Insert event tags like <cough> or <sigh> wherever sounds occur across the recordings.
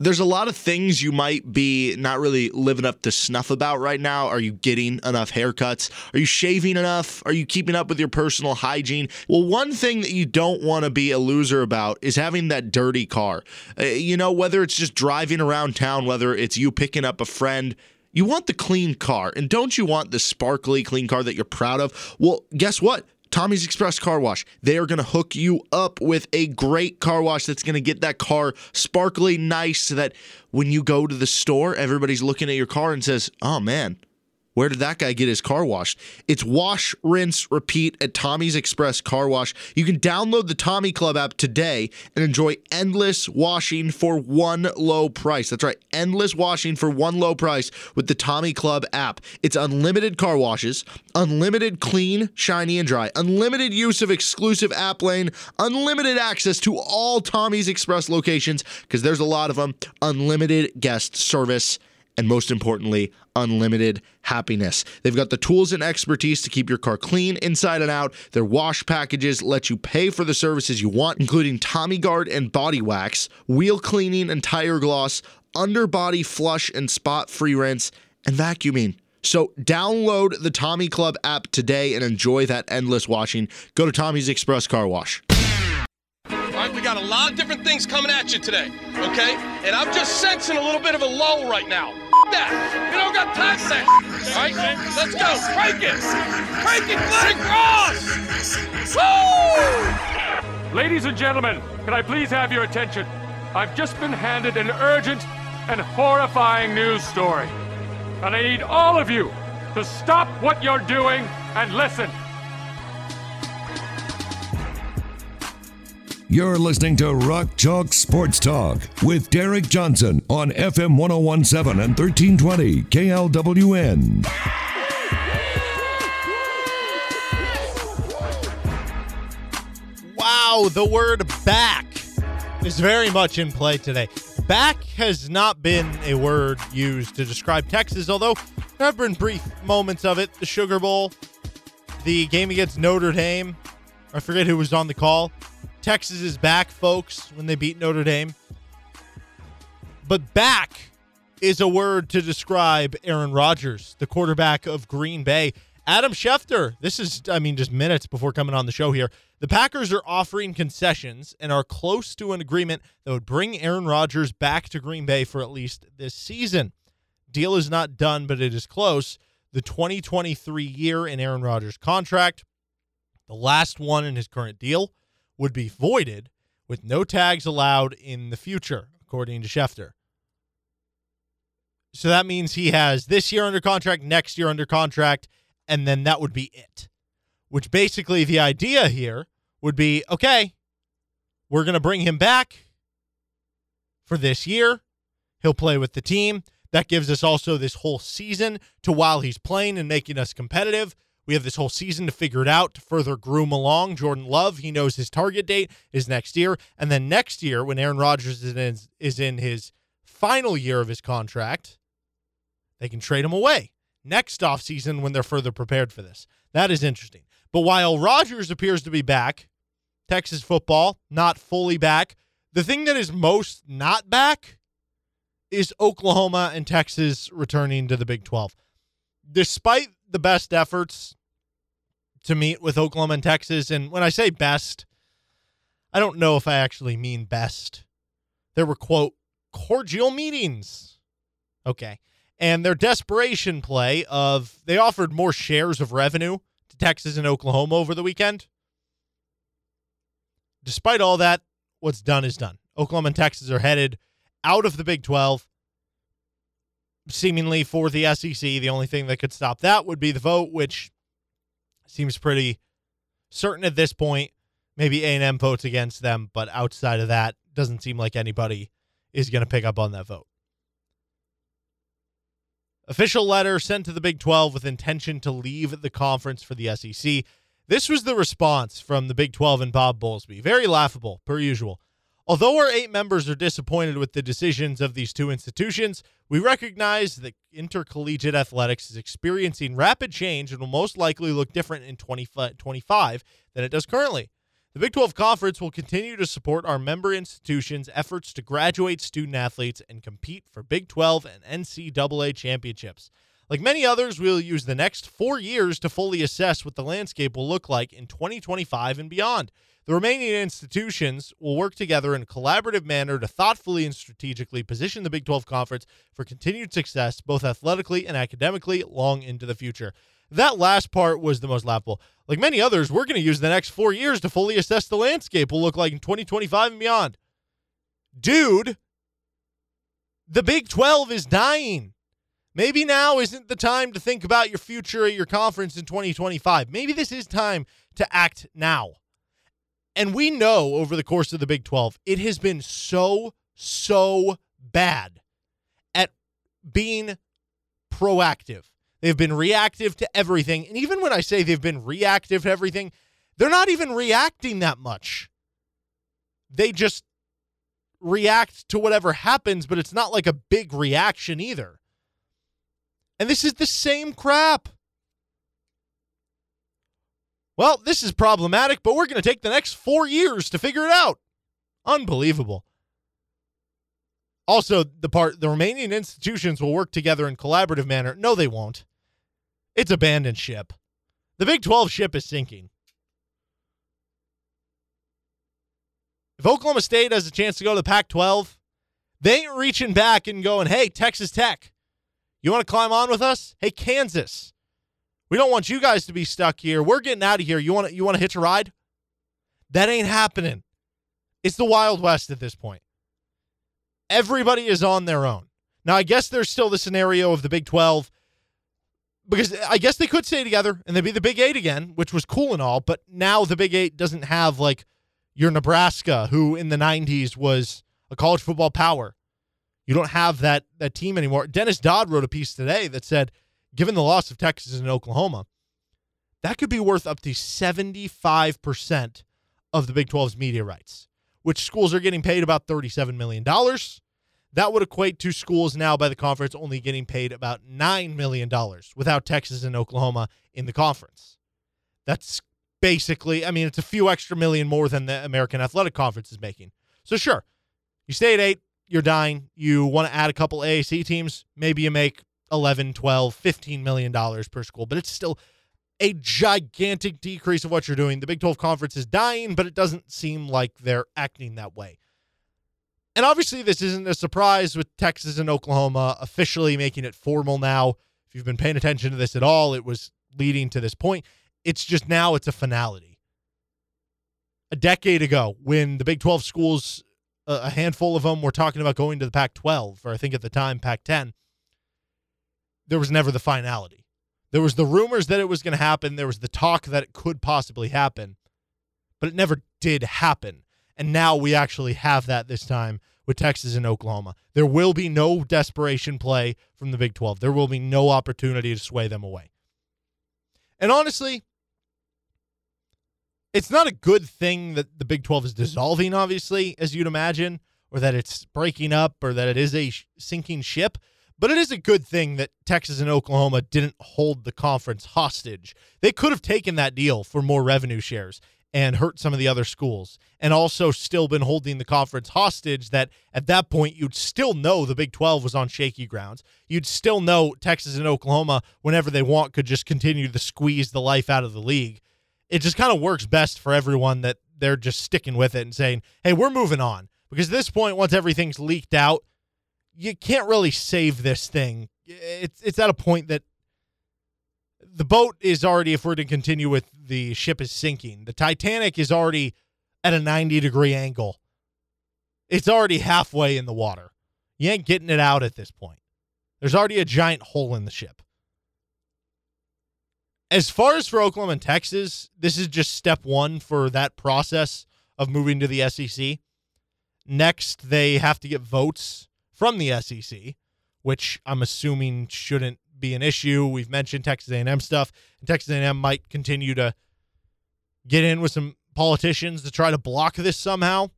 there's a lot of things you might be not really living up to snuff about right now. Are you getting enough haircuts? Are you shaving enough? Are you keeping up with your personal hygiene? Well, one thing that you don't want to be a loser about is having that dirty car. Uh, you know, whether it's just driving around town, whether it's you picking up a friend. You want the clean car, and don't you want the sparkly clean car that you're proud of? Well, guess what? Tommy's Express Car Wash. They are going to hook you up with a great car wash that's going to get that car sparkly nice so that when you go to the store, everybody's looking at your car and says, oh man, where did that guy get his car washed? It's wash, rinse, repeat at Tommy's Express Car Wash. You can download the Tommy Club app today and enjoy endless washing for one low price. That's right, endless washing for one low price with the Tommy Club app. It's unlimited car washes, unlimited clean, shiny, and dry, unlimited use of exclusive app lane, unlimited access to all Tommy's Express locations, because there's a lot of them, unlimited guest service and most importantly, unlimited happiness. They've got the tools and expertise to keep your car clean inside and out. Their wash packages let you pay for the services you want, including Tommy Guard and body wax, wheel cleaning and tire gloss, underbody flush and spot free rinse, and vacuuming. So download the Tommy Club app today and enjoy that endless washing. Go to Tommy's Express Car Wash. All right, we got a lot of different things coming at you today, okay? And I'm just sensing a little bit of a lull right now. That. We don't got time for that. All right, let's go. Crank it. Crank it, Glenn Cross. Woo! Ladies and gentlemen, can I please have your attention? I've just been handed an urgent and horrifying news story. And I need all of you to stop what you're doing and listen. You're listening to Rock Chalk Sports Talk with Derek Johnson on FM 1017 and 1320 KLWN. Wow, the word back is very much in play today. Back has not been a word used to describe Texas, although there have been brief moments of it. The Sugar Bowl, the game against Notre Dame. I forget who was on the call. Texas is back, folks, when they beat Notre Dame. But back is a word to describe Aaron Rodgers, the quarterback of Green Bay. Adam Schefter, this is, I mean, just minutes before coming on the show here. The Packers are offering concessions and are close to an agreement that would bring Aaron Rodgers back to Green Bay for at least this season. Deal is not done, but it is close. The 2023 year in Aaron Rodgers' contract, the last one in his current deal, would be voided with no tags allowed in the future, according to Schefter. So that means he has this year under contract, next year under contract, and then that would be it. Which basically the idea here would be okay, we're going to bring him back for this year. He'll play with the team. That gives us also this whole season to while he's playing and making us competitive. We have this whole season to figure it out to further groom along. Jordan Love, he knows his target date is next year. And then next year, when Aaron Rodgers is in, is in his final year of his contract, they can trade him away next offseason when they're further prepared for this. That is interesting. But while Rodgers appears to be back, Texas football not fully back, the thing that is most not back is Oklahoma and Texas returning to the Big 12. Despite the best efforts to meet with Oklahoma and Texas, and when I say best, I don't know if I actually mean best. There were, quote, cordial meetings. Okay and their desperation play of they offered more shares of revenue to Texas and Oklahoma over the weekend. Despite all that, what's done is done. Oklahoma and Texas are headed out of the Big 12 seemingly for the SEC. The only thing that could stop that would be the vote, which seems pretty certain at this point. Maybe A&M votes against them, but outside of that, doesn't seem like anybody is going to pick up on that vote. Official letter sent to the Big 12 with intention to leave the conference for the SEC. This was the response from the Big 12 and Bob Bowlesby. Very laughable, per usual. Although our eight members are disappointed with the decisions of these two institutions, we recognize that intercollegiate athletics is experiencing rapid change and will most likely look different in 2025 than it does currently. The Big 12 Conference will continue to support our member institutions' efforts to graduate student athletes and compete for Big 12 and NCAA championships. Like many others, we'll use the next four years to fully assess what the landscape will look like in 2025 and beyond. The remaining institutions will work together in a collaborative manner to thoughtfully and strategically position the Big 12 Conference for continued success, both athletically and academically, long into the future. That last part was the most laughable. Like many others, we're going to use the next four years to fully assess the landscape will look like in 2025 and beyond. Dude, the Big 12 is dying. Maybe now isn't the time to think about your future at your conference in 2025. Maybe this is time to act now. And we know over the course of the Big 12, it has been so, so bad at being proactive. They've been reactive to everything. And even when I say they've been reactive to everything, they're not even reacting that much. They just react to whatever happens, but it's not like a big reaction either. And this is the same crap. Well, this is problematic, but we're going to take the next four years to figure it out. Unbelievable. Also, the part the remaining institutions will work together in collaborative manner. No, they won't. It's abandoned ship. The Big 12 ship is sinking. If Oklahoma State has a chance to go to the Pac 12, they ain't reaching back and going, hey, Texas Tech, you want to climb on with us? Hey, Kansas, we don't want you guys to be stuck here. We're getting out of here. You want you want to hitch a ride? That ain't happening. It's the Wild West at this point. Everybody is on their own. Now, I guess there's still the scenario of the Big 12 because I guess they could stay together and they'd be the Big Eight again, which was cool and all. But now the Big Eight doesn't have like your Nebraska, who in the 90s was a college football power. You don't have that that team anymore. Dennis Dodd wrote a piece today that said, given the loss of Texas and Oklahoma, that could be worth up to 75% of the Big 12's media rights, which schools are getting paid about $37 million. That would equate to schools now by the conference only getting paid about $9 million without Texas and Oklahoma in the conference. That's basically, I mean, it's a few extra million more than the American Athletic Conference is making. So, sure, you stay at eight, you're dying. You want to add a couple AAC teams, maybe you make 11, 12, 15 million dollars per school, but it's still a gigantic decrease of what you're doing. The Big 12 conference is dying, but it doesn't seem like they're acting that way. And obviously, this isn't a surprise with Texas and Oklahoma officially making it formal now. If you've been paying attention to this at all, it was leading to this point. It's just now it's a finality. A decade ago, when the Big 12 schools, uh, a handful of them were talking about going to the Pac 12, or I think at the time, Pac 10, there was never the finality. There was the rumors that it was going to happen, there was the talk that it could possibly happen, but it never did happen. And now we actually have that this time with Texas and Oklahoma. There will be no desperation play from the Big 12. There will be no opportunity to sway them away. And honestly, it's not a good thing that the Big 12 is dissolving, obviously, as you'd imagine, or that it's breaking up, or that it is a sinking ship. But it is a good thing that Texas and Oklahoma didn't hold the conference hostage. They could have taken that deal for more revenue shares and hurt some of the other schools and also still been holding the conference hostage that at that point you'd still know the Big 12 was on shaky grounds. You'd still know Texas and Oklahoma whenever they want could just continue to squeeze the life out of the league. It just kind of works best for everyone that they're just sticking with it and saying, "Hey, we're moving on." Because at this point once everything's leaked out, you can't really save this thing. It's it's at a point that the boat is already, if we're to continue with the ship is sinking, the Titanic is already at a 90 degree angle. It's already halfway in the water. You ain't getting it out at this point. There's already a giant hole in the ship. As far as for Oklahoma and Texas, this is just step one for that process of moving to the SEC. Next, they have to get votes from the SEC, which I'm assuming shouldn't be an issue. We've mentioned Texas A&M stuff, and Texas A&M might continue to get in with some politicians to try to block this somehow.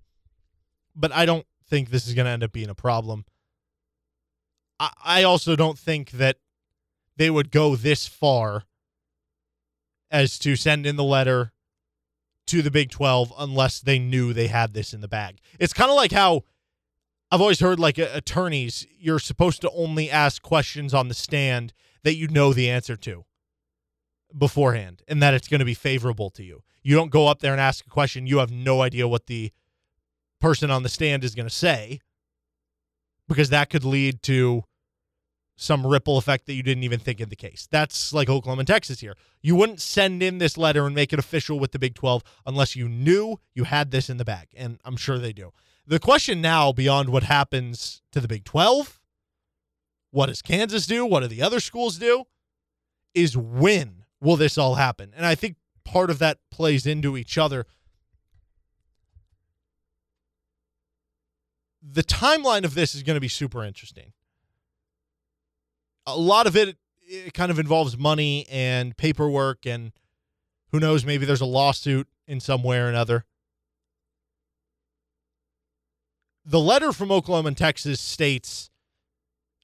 But I don't think this is going to end up being a problem. I, I also don't think that they would go this far as to send in the letter to the Big 12 unless they knew they had this in the bag. It's kind of like how I've always heard like attorneys, you're supposed to only ask questions on the stand that you know the answer to beforehand and that it's going to be favorable to you. You don't go up there and ask a question you have no idea what the person on the stand is going to say because that could lead to some ripple effect that you didn't even think in the case. That's like Oklahoma and Texas here. You wouldn't send in this letter and make it official with the Big 12 unless you knew you had this in the bag, and I'm sure they do. The question now, beyond what happens to the Big 12, what does Kansas do? What do the other schools do? Is when will this all happen? And I think part of that plays into each other. The timeline of this is going to be super interesting a lot of it, it kind of involves money and paperwork and who knows maybe there's a lawsuit in some way or another the letter from oklahoma and texas states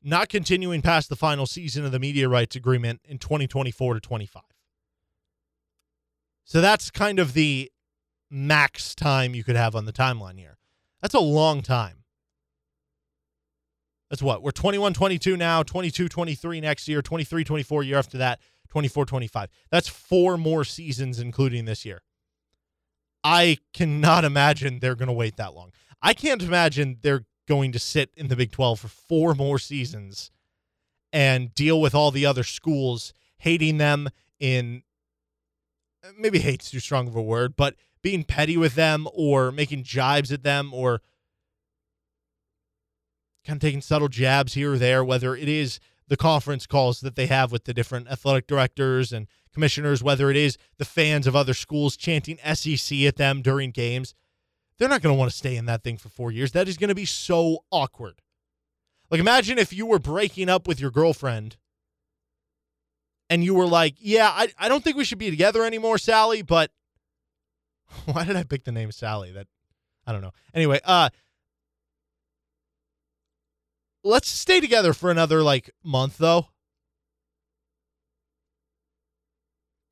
not continuing past the final season of the media rights agreement in 2024 to 25 so that's kind of the max time you could have on the timeline here that's a long time that's what? We're 21 22 now, 22 23 next year, 23 24 year after that, 24 25. That's four more seasons, including this year. I cannot imagine they're going to wait that long. I can't imagine they're going to sit in the Big 12 for four more seasons and deal with all the other schools hating them in maybe hate's too strong of a word, but being petty with them or making jibes at them or kind of taking subtle jabs here or there, whether it is the conference calls that they have with the different athletic directors and commissioners, whether it is the fans of other schools chanting SEC at them during games. They're not going to want to stay in that thing for four years. That is going to be so awkward. Like, imagine if you were breaking up with your girlfriend and you were like, Yeah, I, I don't think we should be together anymore, Sally, but <laughs> why did I pick the name Sally? That I don't know. Anyway, uh, let's stay together for another like month though.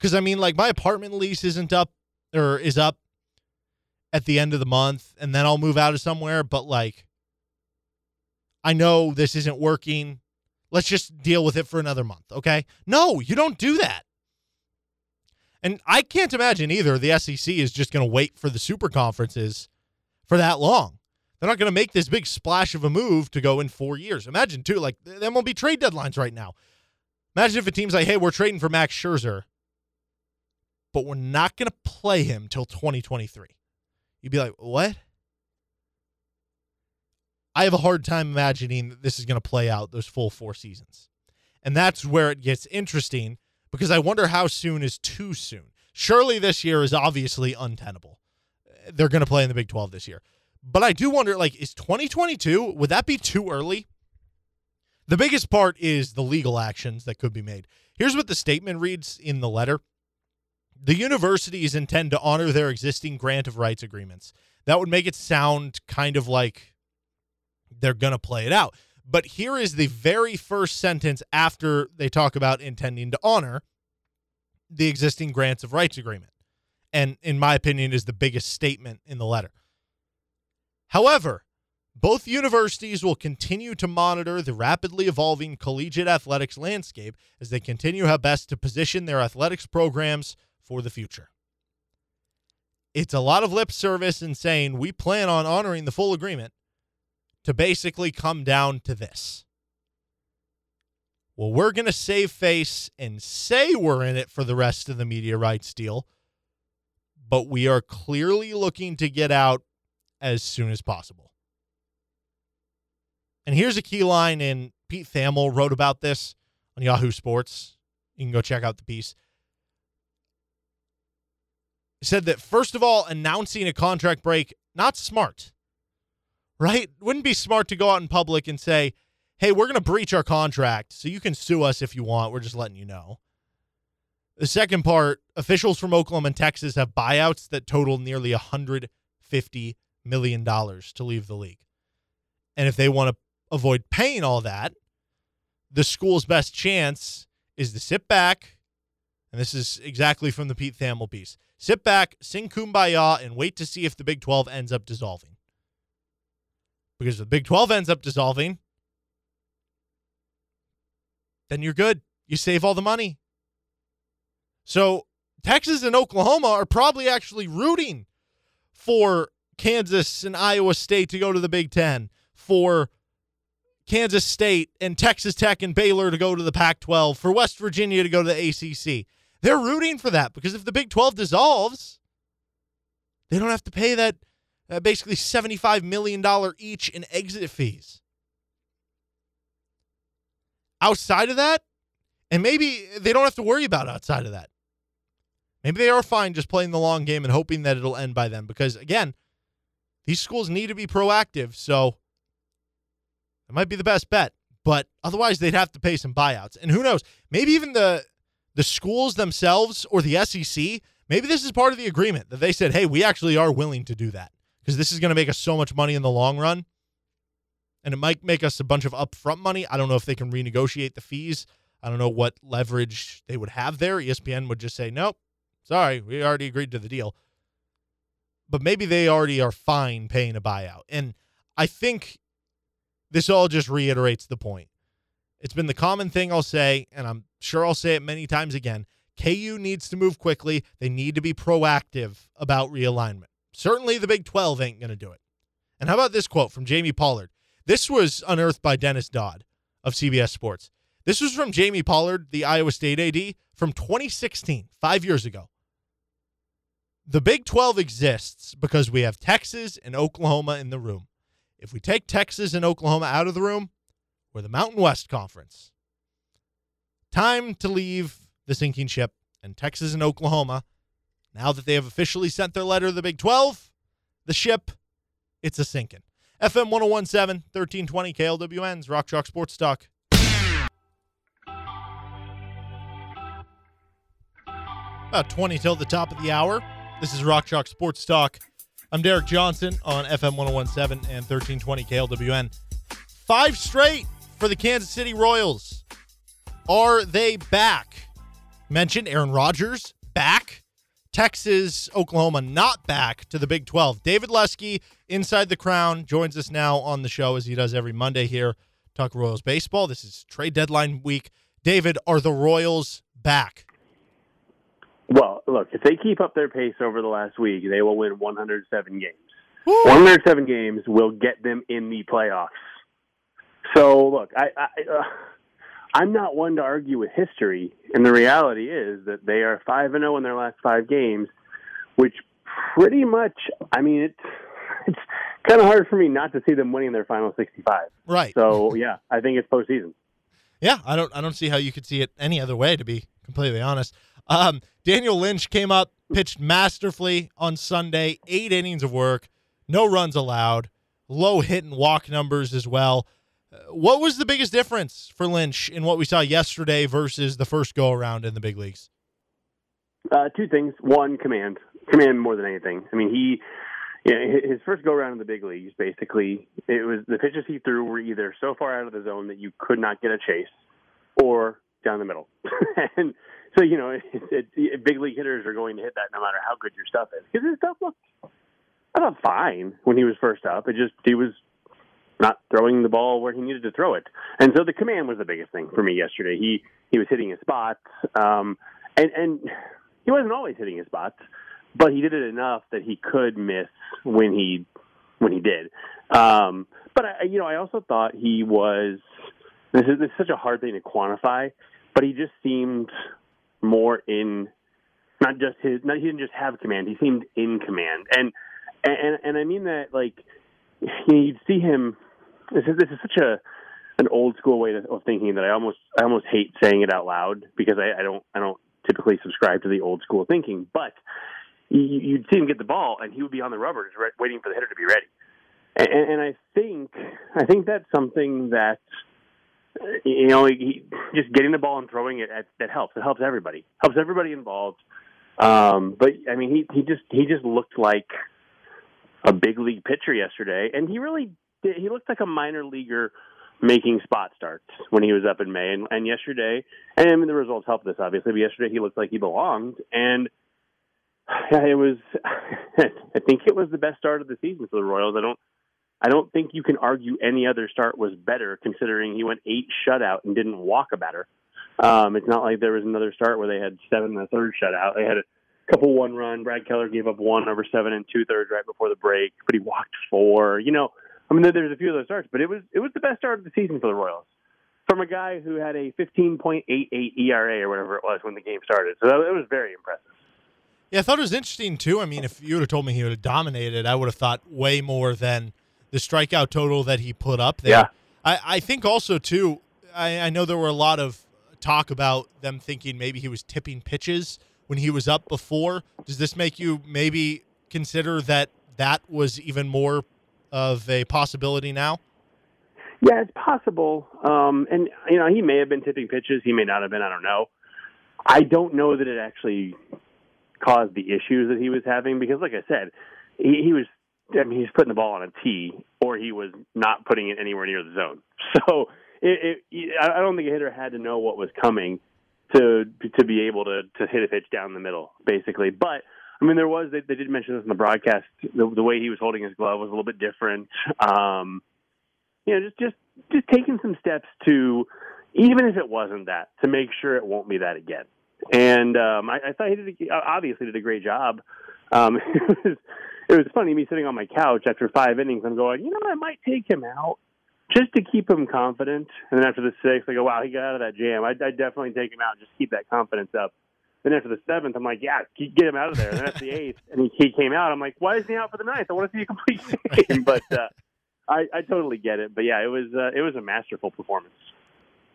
Cuz I mean like my apartment lease isn't up or is up at the end of the month and then I'll move out of somewhere, but like I know this isn't working. Let's just deal with it for another month, okay? No, you don't do that. And I can't imagine either the SEC is just going to wait for the super conferences for that long. They're not going to make this big splash of a move to go in four years. Imagine, too, like, there won't be trade deadlines right now. Imagine if a team's like, hey, we're trading for Max Scherzer, but we're not going to play him till 2023. You'd be like, what? I have a hard time imagining that this is going to play out those full four seasons. And that's where it gets interesting because I wonder how soon is too soon. Surely this year is obviously untenable. They're going to play in the Big 12 this year. But I do wonder, like, is 2022, would that be too early? The biggest part is the legal actions that could be made. Here's what the statement reads in the letter The universities intend to honor their existing grant of rights agreements. That would make it sound kind of like they're going to play it out. But here is the very first sentence after they talk about intending to honor the existing grants of rights agreement. And in my opinion, is the biggest statement in the letter. However, both universities will continue to monitor the rapidly evolving collegiate athletics landscape as they continue how best to position their athletics programs for the future. It's a lot of lip service in saying we plan on honoring the full agreement to basically come down to this. Well, we're going to save face and say we're in it for the rest of the media rights deal, but we are clearly looking to get out as soon as possible. And here's a key line, and Pete Thamel wrote about this on Yahoo Sports. You can go check out the piece. Said that, first of all, announcing a contract break, not smart, right? Wouldn't be smart to go out in public and say, hey, we're going to breach our contract, so you can sue us if you want. We're just letting you know. The second part officials from Oklahoma and Texas have buyouts that total nearly 150 million dollars to leave the league. And if they want to avoid paying all that, the school's best chance is to sit back, and this is exactly from the Pete Thamel piece Sit back, sing kumbaya, and wait to see if the Big 12 ends up dissolving. Because if the Big 12 ends up dissolving, then you're good. You save all the money. So Texas and Oklahoma are probably actually rooting for Kansas and Iowa State to go to the Big Ten, for Kansas State and Texas Tech and Baylor to go to the Pac 12, for West Virginia to go to the ACC. They're rooting for that because if the Big 12 dissolves, they don't have to pay that uh, basically $75 million each in exit fees. Outside of that, and maybe they don't have to worry about outside of that. Maybe they are fine just playing the long game and hoping that it'll end by then because, again, these schools need to be proactive. So it might be the best bet. But otherwise, they'd have to pay some buyouts. And who knows? Maybe even the the schools themselves or the SEC, maybe this is part of the agreement that they said, hey, we actually are willing to do that because this is going to make us so much money in the long run. And it might make us a bunch of upfront money. I don't know if they can renegotiate the fees. I don't know what leverage they would have there. ESPN would just say, nope, sorry, we already agreed to the deal. But maybe they already are fine paying a buyout. And I think this all just reiterates the point. It's been the common thing I'll say, and I'm sure I'll say it many times again. KU needs to move quickly. They need to be proactive about realignment. Certainly, the Big 12 ain't going to do it. And how about this quote from Jamie Pollard? This was unearthed by Dennis Dodd of CBS Sports. This was from Jamie Pollard, the Iowa State AD, from 2016, five years ago. The Big 12 exists because we have Texas and Oklahoma in the room. If we take Texas and Oklahoma out of the room, we're the Mountain West Conference. Time to leave the sinking ship, and Texas and Oklahoma, now that they have officially sent their letter to the Big 12, the ship, it's a sinking. FM 1017, 1320 KLWN's Rock Chalk Sports Talk. About 20 till the top of the hour. This is Rock Chalk Sports Talk. I'm Derek Johnson on FM 1017 and 1320 KLWN. Five straight for the Kansas City Royals. Are they back? Mentioned Aaron Rodgers back. Texas, Oklahoma not back to the Big 12. David Lesky, inside the crown, joins us now on the show as he does every Monday here. Talk Royals baseball. This is trade deadline week. David, are the Royals back? Well, look, if they keep up their pace over the last week, they will win 107 games. Woo! 107 games will get them in the playoffs. So, look, I, I uh, I'm not one to argue with history, and the reality is that they are five and zero in their last five games, which pretty much, I mean, it's it's kind of hard for me not to see them winning their final 65. Right. So, yeah, I think it's postseason. Yeah, I don't I don't see how you could see it any other way, to be completely honest. Um, Daniel Lynch came up, pitched masterfully on Sunday, eight innings of work, no runs allowed, low hit and walk numbers as well. What was the biggest difference for Lynch in what we saw yesterday versus the first go around in the big leagues? Uh, two things. One, command. Command more than anything. I mean, he, his first go around in the big leagues, basically, it was the pitches he threw were either so far out of the zone that you could not get a chase, or down the middle. <laughs> and so, you know, <laughs> it, it, big league hitters are going to hit that no matter how good your stuff is. Because his stuff looked, I thought, fine when he was first up. It just, he was not throwing the ball where he needed to throw it. And so the command was the biggest thing for me yesterday. He, he was hitting his spots. Um, and, and he wasn't always hitting his spots, but he did it enough that he could miss when he, when he did. Um, but I, you know, I also thought he was, this is, this is such a hard thing to quantify, but he just seemed more in not just his not he didn't just have command he seemed in command and and and i mean that like you you'd see him this is this is such a an old school way of thinking that i almost i almost hate saying it out loud because i, I don't i don't typically subscribe to the old school thinking but you'd see him get the ball and he would be on the rubbers waiting for the hitter to be ready and, and i think i think that's something that you know, he, just getting the ball and throwing it at, that helps. It helps everybody. Helps everybody involved. Um, but I mean, he he just he just looked like a big league pitcher yesterday, and he really did, he looked like a minor leaguer making spot starts when he was up in May. And, and yesterday, and I mean the results helped this obviously, but yesterday he looked like he belonged. And it was. <laughs> I think it was the best start of the season for the Royals. I don't. I don't think you can argue any other start was better, considering he went eight shutout and didn't walk a batter. Um, it's not like there was another start where they had seven and a third shutout. They had couple one run. Brad Keller gave up one over seven and two thirds right before the break, but he walked four. You know, I mean, there's a few of those starts, but it was it was the best start of the season for the Royals from a guy who had a 15.88 ERA or whatever it was when the game started. So that, it was very impressive. Yeah, I thought it was interesting too. I mean, if you would have told me he would have dominated, I would have thought way more than the strikeout total that he put up there. Yeah. I, I think also too. I, I know there were a lot of talk about them thinking maybe he was tipping pitches when he was up before. Does this make you maybe consider that that was even more of a possibility now? Yeah, it's possible. Um, and you know, he may have been tipping pitches. He may not have been. I don't know. I don't know that it actually caused the issues that he was having because, like I said, he, he was. I mean, he's putting the ball on a tee, or he was not putting it anywhere near the zone. <laughs> So it, it, I don't think a hitter had to know what was coming to to be able to to hit a pitch down the middle, basically. But I mean, there was they, they did mention this in the broadcast. The, the way he was holding his glove was a little bit different. Um, you know, just just just taking some steps to, even if it wasn't that, to make sure it won't be that again. And um, I, I thought he did a, obviously did a great job. Um, <laughs> it was it was funny me sitting on my couch after five innings. I'm going, you know, I might take him out just to keep him confident. And then after the sixth, I go, wow, he got out of that jam. I'd, I'd definitely take him out, and just keep that confidence up. Then after the seventh, I'm like, yeah, get him out of there. And then after the <laughs> eighth, and he, he came out, I'm like, why is he out for the ninth? I want to see a complete <laughs> game. but uh, I, I totally get it. But yeah, it was uh, it was a masterful performance.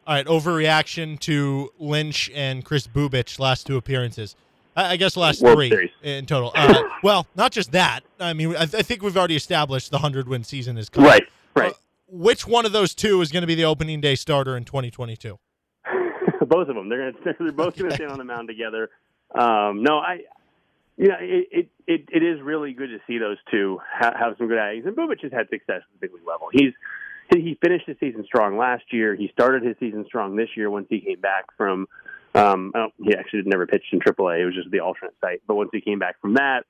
All right, overreaction to Lynch and Kris Bubic last two appearances. I, I guess last World three Series. in total. <laughs> Uh, well, not just that. I mean, I, I think we've already established the hundred win season is coming. Right, right. Which one of those two is going to be the opening day starter in 2022? <laughs> both of them. They're gonna, they're both going to stand on the mound together. Um, no, I, you know, it, it it it is really good to see those two have, have some good outings. And Bubic has had success at the big league level. He's he finished his season strong last year. He started his season strong this year once he came back from. Um, oh, he actually never pitched in AAA. It was just the alternate site. But once he came back from that,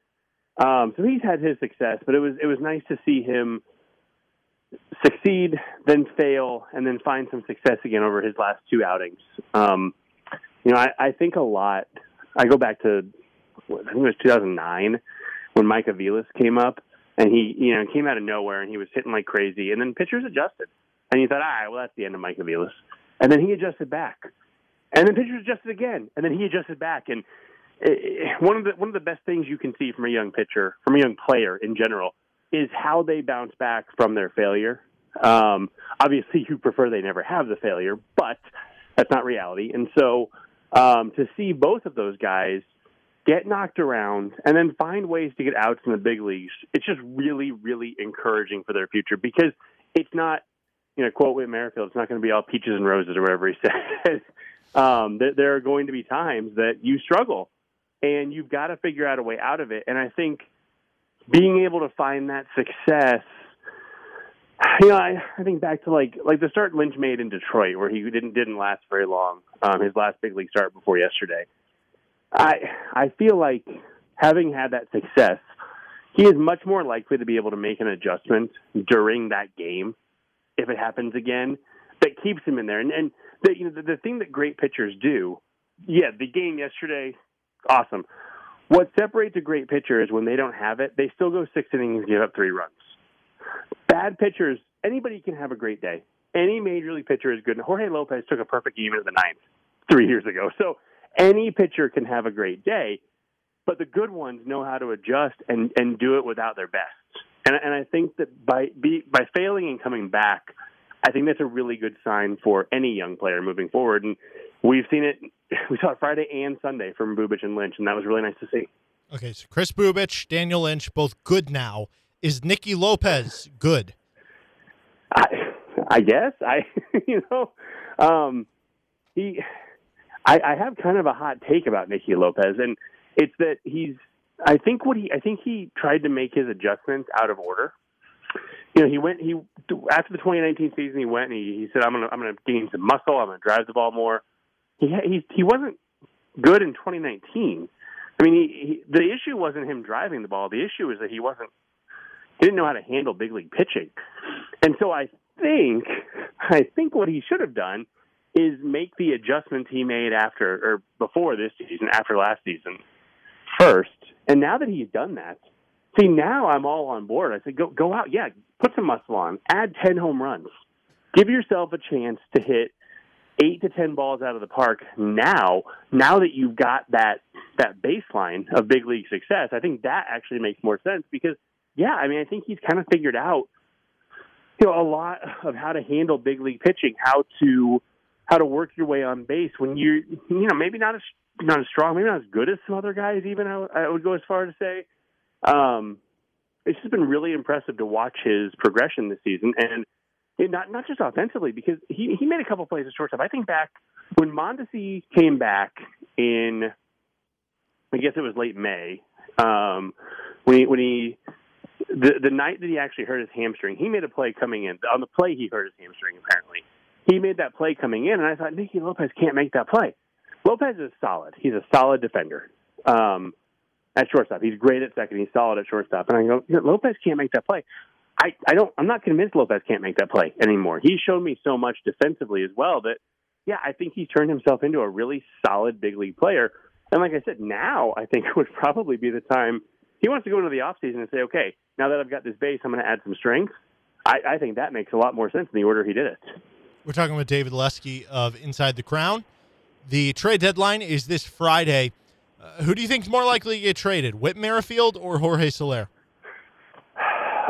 um, so he's had his success. But it was it was nice to see him succeed, then fail, and then find some success again over his last two outings. Um, you know, I, I think a lot. I go back to I think it was 2009 when Mike Aviles came up, and he you know came out of nowhere and he was hitting like crazy, and then pitchers adjusted, and you thought, all right, well that's the end of Mike Aviles, and then he adjusted back, and then pitchers adjusted again, and then he adjusted back, and it, one of the one of the best things you can see from a young pitcher, from a young player in general, is how they bounce back from their failure. Um, obviously, <laughs> you prefer they never have the failure, but that's not reality. And so, um, to see both of those guys get knocked around and then find ways to get outs in the big leagues, it's just really, really encouraging for their future because it's not, you know, quote Whit Merrifield, it's not going to be all peaches and roses or whatever he <laughs> says. um, there, there are going to be times that you struggle and you've got to figure out a way out of it. And I think being able to find that success you know, I, I think back to like like the start Lynch made in Detroit, where he didn't didn't last very long. Um, his last big league start before yesterday. I I feel like having had that success, he is much more likely to be able to make an adjustment during that game if it happens again that keeps him in there. And and the, you know the, the thing that great pitchers do, yeah, the game yesterday, awesome. What separates a great pitcher is when they don't have it, they still go six innings and give up three runs. Bad pitchers, anybody can have a great day. Any major league pitcher is good. And Jorge Lopez took a perfect game in the ninth three years ago. So any pitcher can have a great day, but the good ones know how to adjust and, and do it without their best. And, and I think that by be, by failing and coming back, I think that's a really good sign for any young player moving forward. And we've seen it. <laughs> We saw it Friday and Sunday from Bubic and Lynch, and that was really nice to see. Okay, so Kris Bubic, Daniel Lynch, both good now. Is Nicky Lopez good? I, I guess I, <laughs> you know, um, he. I, I have kind of a hot take about Nicky Lopez, and it's that he's. I think what he. I think he tried to make his adjustments out of order. You know, he went. He after the 2019 season, he went and he, he said, "I'm gonna. I'm gonna gain some muscle. I'm gonna drive the ball more." He he he wasn't good in 2019. I mean, he, he, the issue wasn't him driving the ball. The issue is that he wasn't he didn't know how to handle big league pitching. And so I think I think what he should have done is make the adjustments he made after or before this season, after last season, first. And now that he's done that, see now I'm all on board. I said go go out, yeah, put some muscle on, add ten home runs, give yourself a chance to hit eight to ten balls out of the park now. Now that you've got that that baseline of big league success, I think that actually makes more sense because yeah, I mean I think he's kind of figured out you know a lot of how to handle big league pitching, how to how to work your way on base when you're you know maybe not as not as strong, maybe not as good as some other guys. Even I, I would go as far to say. Um, it's just been really impressive to watch his progression this season, and not not just offensively because he he made a couple plays at shortstop. I think back when Mondesi came back in, I guess it was late May, um, when he when he the the night that he actually hurt his hamstring, he made a play coming in. On the play, he hurt his hamstring. Apparently, he made that play coming in, and I thought Nicky Lopez can't make that play. Lopez is solid. He's a solid defender. Um, at shortstop, he's great at second. He's solid at shortstop, and I go, Lopez can't make that play. I, I don't. I'm not convinced Lopez can't make that play anymore. He showed me so much defensively as well that, yeah, I think he's turned himself into a really solid big league player. And like I said, now I think <laughs> would probably be the time he wants to go into the offseason and say, okay, now that I've got this base, I'm going to add some strength. I, I think that makes a lot more sense in the order he did it. We're talking with David Lesky of Inside the Crown. The trade deadline is this Friday. Uh, who do you think is more likely to get traded, Whit Merrifield or Jorge Soler?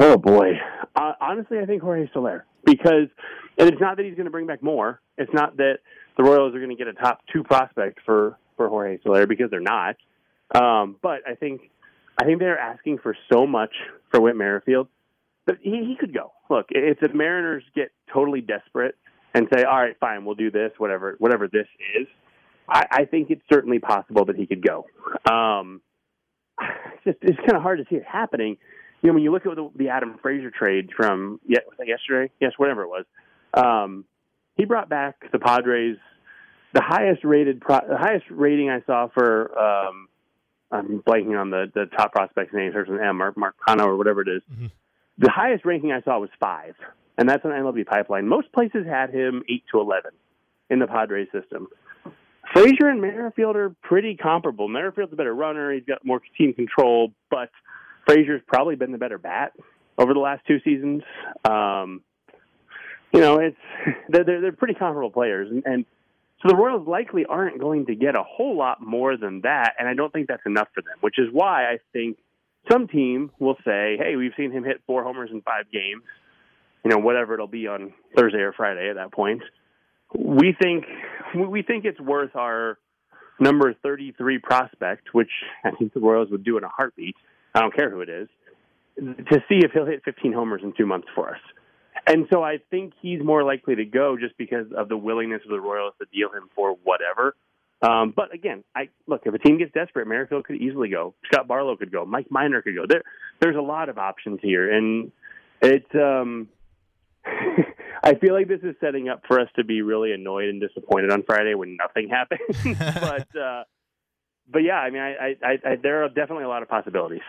Oh boy, uh, honestly, I think Jorge Soler because, and it's not that he's going to bring back more. It's not that the Royals are going to get a top two prospect for for Jorge Soler because they're not. Um, but I think I think they're asking for so much for Whit Merrifield that he, he could go. Look, if the Mariners get totally desperate and say, "All right, fine, we'll do this, whatever, whatever this is," I, I think it's certainly possible that he could go. Um, <sighs> it's just it's kind of hard to see it happening. You know, when you look at the, the Adam Frazier trade from yeah, was that yesterday? Yes, whatever it was. Um, he brought back the Padres the highest rated pro, the highest rating I saw for um, I'm blanking on the the top prospect's name, starts with an M, or Mark Marcano or whatever it is. Mm-hmm. The highest ranking I saw was five, and that's on MLB Pipeline. Most places had him eight to eleven in the Padres system. Frazier and Merrifield are pretty comparable. Merrifield's a better runner; he's got more team control, but Frazier's probably been the better bat over the last two seasons. Um, you know, it's <laughs> they're they're pretty comparable players, and, and so the Royals likely aren't going to get a whole lot more than that, and I don't think that's enough for them. Which is why I think some team will say, "Hey, we've seen him hit four homers in five games. You know, whatever it'll be on Thursday or Friday at that point. We think we think it's worth our number 33 prospect, which I think the Royals would do in a heartbeat. I don't care who it is, to see if he'll hit 15 homers in two months for us. And so I think he's more likely to go just because of the willingness of the Royals to deal him for whatever. Um, but again, I look if a team gets desperate, Merrifield could easily go. Scott Barlow could go. Mike Minor could go. There, there's a lot of options here, and it's. Um, <laughs> I feel like this is setting up for us to be really annoyed and disappointed on Friday when nothing happens. <laughs> but, uh, but yeah, I mean, I, I, I, there are definitely a lot of possibilities.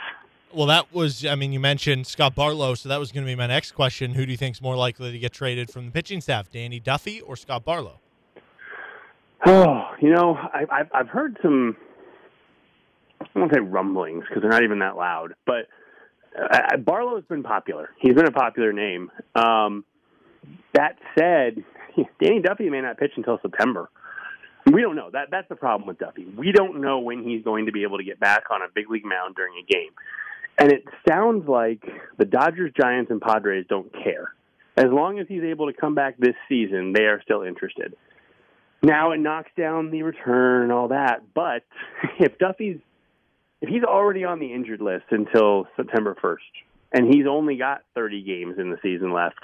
Well, that was, I mean, you mentioned Scott Barlow, so that was going to be my next question. Who do you think is more likely to get traded from the pitching staff, Danny Duffy or Scott Barlow? Oh, you know, I, I've I've heard some. I won't say rumblings because they're not even that loud, but uh, Barlow's been popular. He's been a popular name. Um, that said, <laughs> Danny Duffy may not pitch until September. We don't know. That that's the problem with Duffy. We don't know when he's going to be able to get back on a big league mound during a game. And it sounds like the Dodgers, Giants, and Padres don't care. As long as he's able to come back this season, they are still interested. Now it knocks down the return and all that, but <laughs> if Duffy's if he's already on the injured list until September 1st and he's only got 30 games in the season left,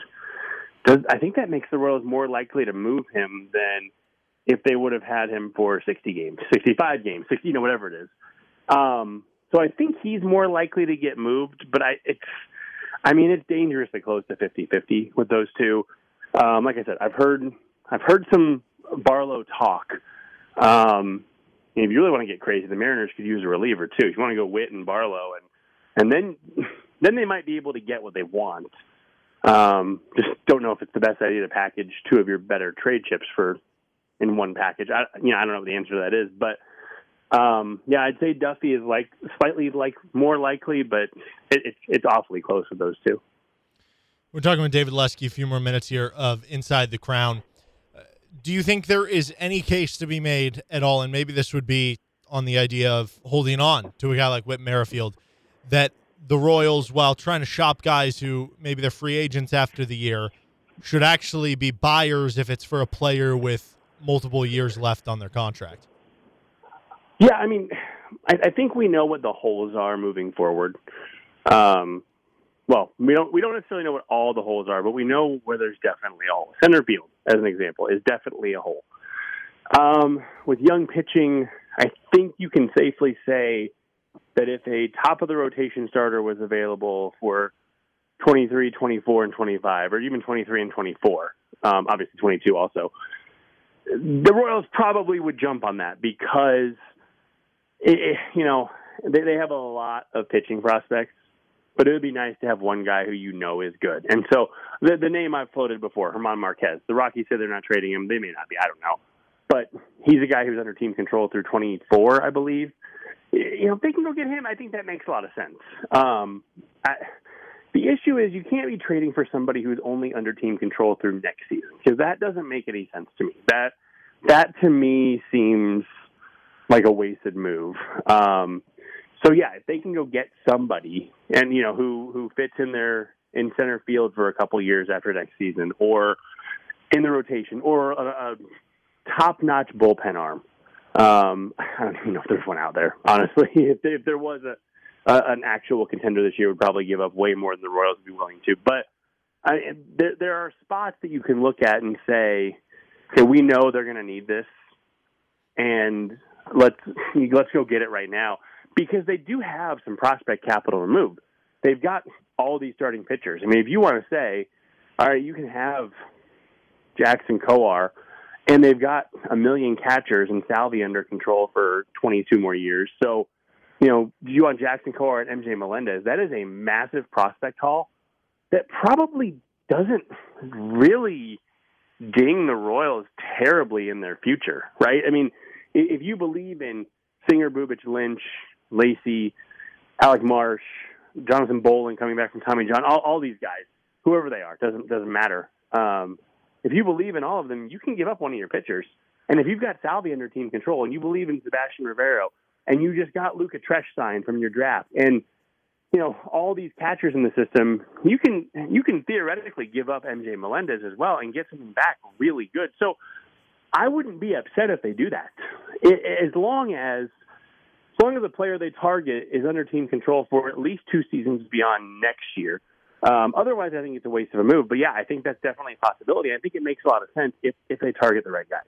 does I think that makes the Royals more likely to move him than if they would have had him for 60 games, 65 games, 60, you know, whatever it is. Um, so I think he's more likely to get moved, but I it's I mean it's dangerously close to 50-50 with those two. Um, like I said, I've heard I've heard some Barlow talk. Um, if you really want to get crazy, the Mariners could use a reliever too. If you want to go Whit and Barlow, and and then <laughs> then they might be able to get what they want. Um, just don't know if it's the best idea to package two of your better trade chips for in one package. I you know I don't know what the answer to that is, but um, yeah, I'd say Duffy is like slightly like more likely, but it, it's it's awfully close with those two. We're talking with David Lesky a few more minutes here of Inside the Crown. Uh, do you think there is any case to be made at all, and maybe this would be on the idea of holding on to a guy like Whit Merrifield, that the Royals, while trying to shop guys who maybe they're free agents after the year, should actually be buyers if it's for a player with multiple years left on their contract? Yeah, I mean, I, I think we know what the holes are moving forward. Um, well, we don't we don't necessarily know what all the holes are, but we know where there's definitely a hole. Center field, as an example, is definitely a hole. Um, with young pitching, I think you can safely say that if a top of the rotation starter was available for 23, 24, and 25, or even 23 and 24, um, obviously 22 also, the Royals probably would jump on that because, it, it, you know, they, they have a lot of pitching prospects, but it would be nice to have one guy who you know is good. And so the, the name I've floated before, Herman Marquez, the Rockies say they're not trading him. They may not be, I don't know. But he's a guy who's under team control through 24, I believe you know, if they can go get him, I think that makes a lot of sense. Um, I, the issue is you can't be trading for somebody who's only under team control through next season because that doesn't make any sense to me. That that to me seems like a wasted move. Um, so yeah, if they can go get somebody and you know who who fits in their in center field for a couple years after next season, or in the rotation, or a, a top-notch bullpen arm um, I don't even know if there's one out there, honestly. <laughs> If, if there was a, a an actual contender this year, would probably give up way more than the Royals would be willing to. But I, there, there are spots that you can look at and say, okay, we know they're going to need this, and let's let's go get it right now because they do have some prospect capital removed. They've got all these starting pitchers. I mean, if you want to say, all right, you can have Jackson Kowar, – and they've got a million catchers and Salvy under control for 22 more years. So, you know, you want Jackson Kowar and MJ Melendez, that is a massive prospect haul that probably doesn't really ding the Royals terribly in their future, right? I mean, if you believe in Singer, Bubic, Lynch, Lacy, Alec Marsh, Jonathan Bowlan coming back from Tommy John, all, all these guys, whoever they are, doesn't doesn't matter. Um, if you believe in all of them, you can give up one of your pitchers. And if you've got Salvy under team control and you believe in Sebastian Rivero and you just got Luca Tresh signed from your draft and you know all these catchers in the system, you can you can theoretically give up MJ Melendez as well and get something back really good. So I wouldn't be upset if they do that, as long as as long as the player they target is under team control for at least two seasons beyond next year. Um, otherwise, I think it's a waste of a move. But yeah, I think that's definitely a possibility. I think it makes a lot of sense if, if they target the right guys.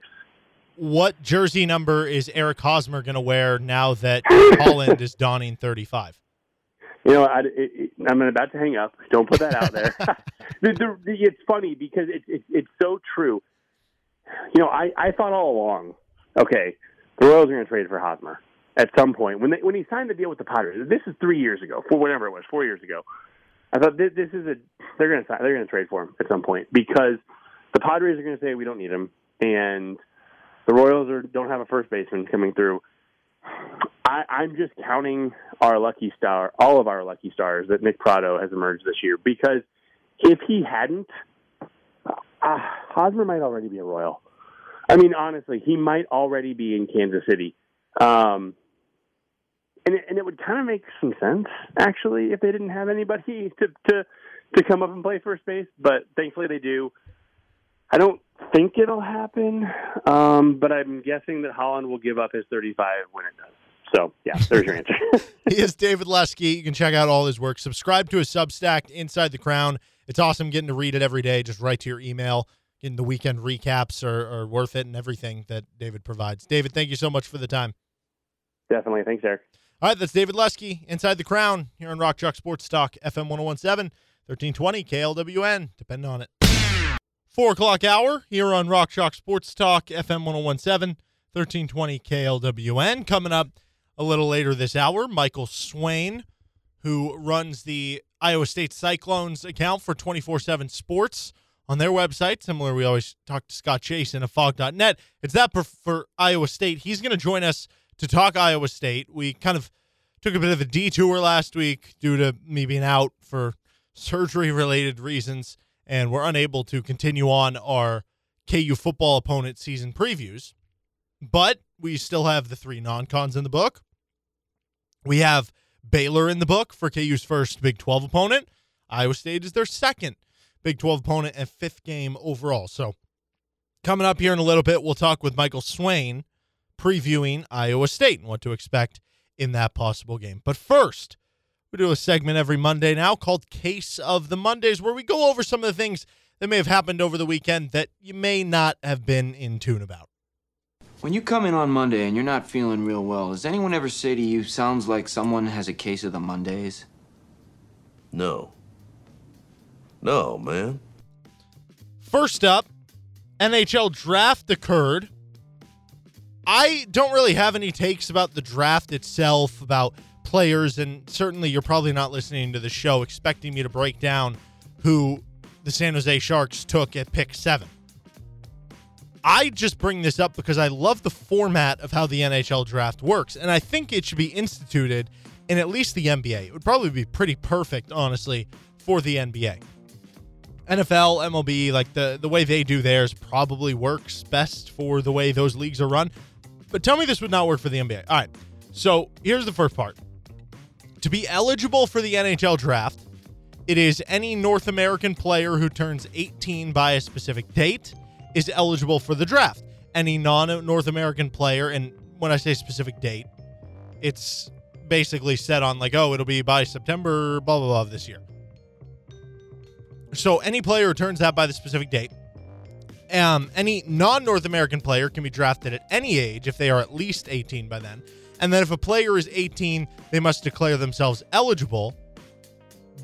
What jersey number is Eric Hosmer going to wear now that <laughs> Holland is donning 35? You know, I, am about to hang up. Don't put that out there. <laughs> <laughs> the, the, the, it's funny because it's it, it's so true. You know, I, I thought all along, okay, the Royals are going to trade for Hosmer at some point when they when he signed the deal with the Padres. This is three years ago, for whatever it was, four years ago. I thought this, this is a they're going to they're going to trade for him at some point because the Padres are going to say we don't need him, and the Royals are, don't have a first baseman coming through. I, I'm just counting our lucky star, all of our lucky stars that Nick Pratto has emerged this year because if he hadn't, uh, Hosmer might already be a Royal. I mean, honestly, he might already be in Kansas City. Um, and it, and it would kind of make some sense actually if they didn't have anybody <laughs> to to to come up and play first base. But thankfully they do. I don't think it'll happen, um, but I'm guessing that Holland will give up his 35 when it does. So, yeah, there's your answer. <laughs> he is David Lesky. You can check out all his work. Subscribe to his Substack, Inside the Crown. It's awesome getting to read it every day, just right to your email. Getting the weekend recaps are, are worth it and everything that David provides. David, thank you so much for the time. Definitely. Thanks, Eric. All right, that's David Lesky, Inside the Crown, here on Rock Chalk Sports Talk, FM 1017, 1320, KLWN. Depend on it. Four o'clock hour here on Rock Chalk Sports Talk, FM 1017, 1320 KLWN. Coming up a little later this hour, Michael Swain, who runs the Iowa State Cyclones account for 24 7 Sports on their website. Similar, we always talk to Scott Chase in of fog.net. It's that for, for Iowa State. He's going to join us to talk Iowa State. We kind of took a bit of a detour last week due to me being out for surgery related reasons, and we're unable to continue on our KU football opponent season previews. But we still have the three non cons in the book. We have Baylor in the book for KU's first Big 12 opponent. Iowa State is their second Big 12 opponent and fifth game overall. So, coming up here in a little bit, we'll talk with Michael Swain previewing Iowa State and what to expect in that possible game. But first, we do a segment every Monday now called Case of the Mondays, where we go over some of the things that may have happened over the weekend that you may not have been in tune about. When you come in on Monday and you're not feeling real well, does anyone ever say to you, sounds like someone has a case of the Mondays? No. No, man. First up, NHL draft occurred. I don't really have any takes about the draft itself, about players, and certainly you're probably not listening to the show expecting me to break down who the San Jose Sharks took at pick seven. I just bring this up because I love the format of how the NHL draft works, and I think it should be instituted in at least the NBA. It would probably be pretty perfect, honestly, for the NBA. NFL, MLB, like the, the way they do theirs probably works best for the way those leagues are run. But tell me this would not work for the NBA. All right. So here's the first part. To be eligible for the NHL draft, it is any North American player who turns 18 by a specific date is eligible for the draft. Any non North American player, and when I say specific date, it's basically set on like, oh, it'll be by September, blah, blah, blah, this year. So any player who turns that by the specific date, um, any non North American player can be drafted at any age if they are at least 18 by then. And then if a player is 18, they must declare themselves eligible.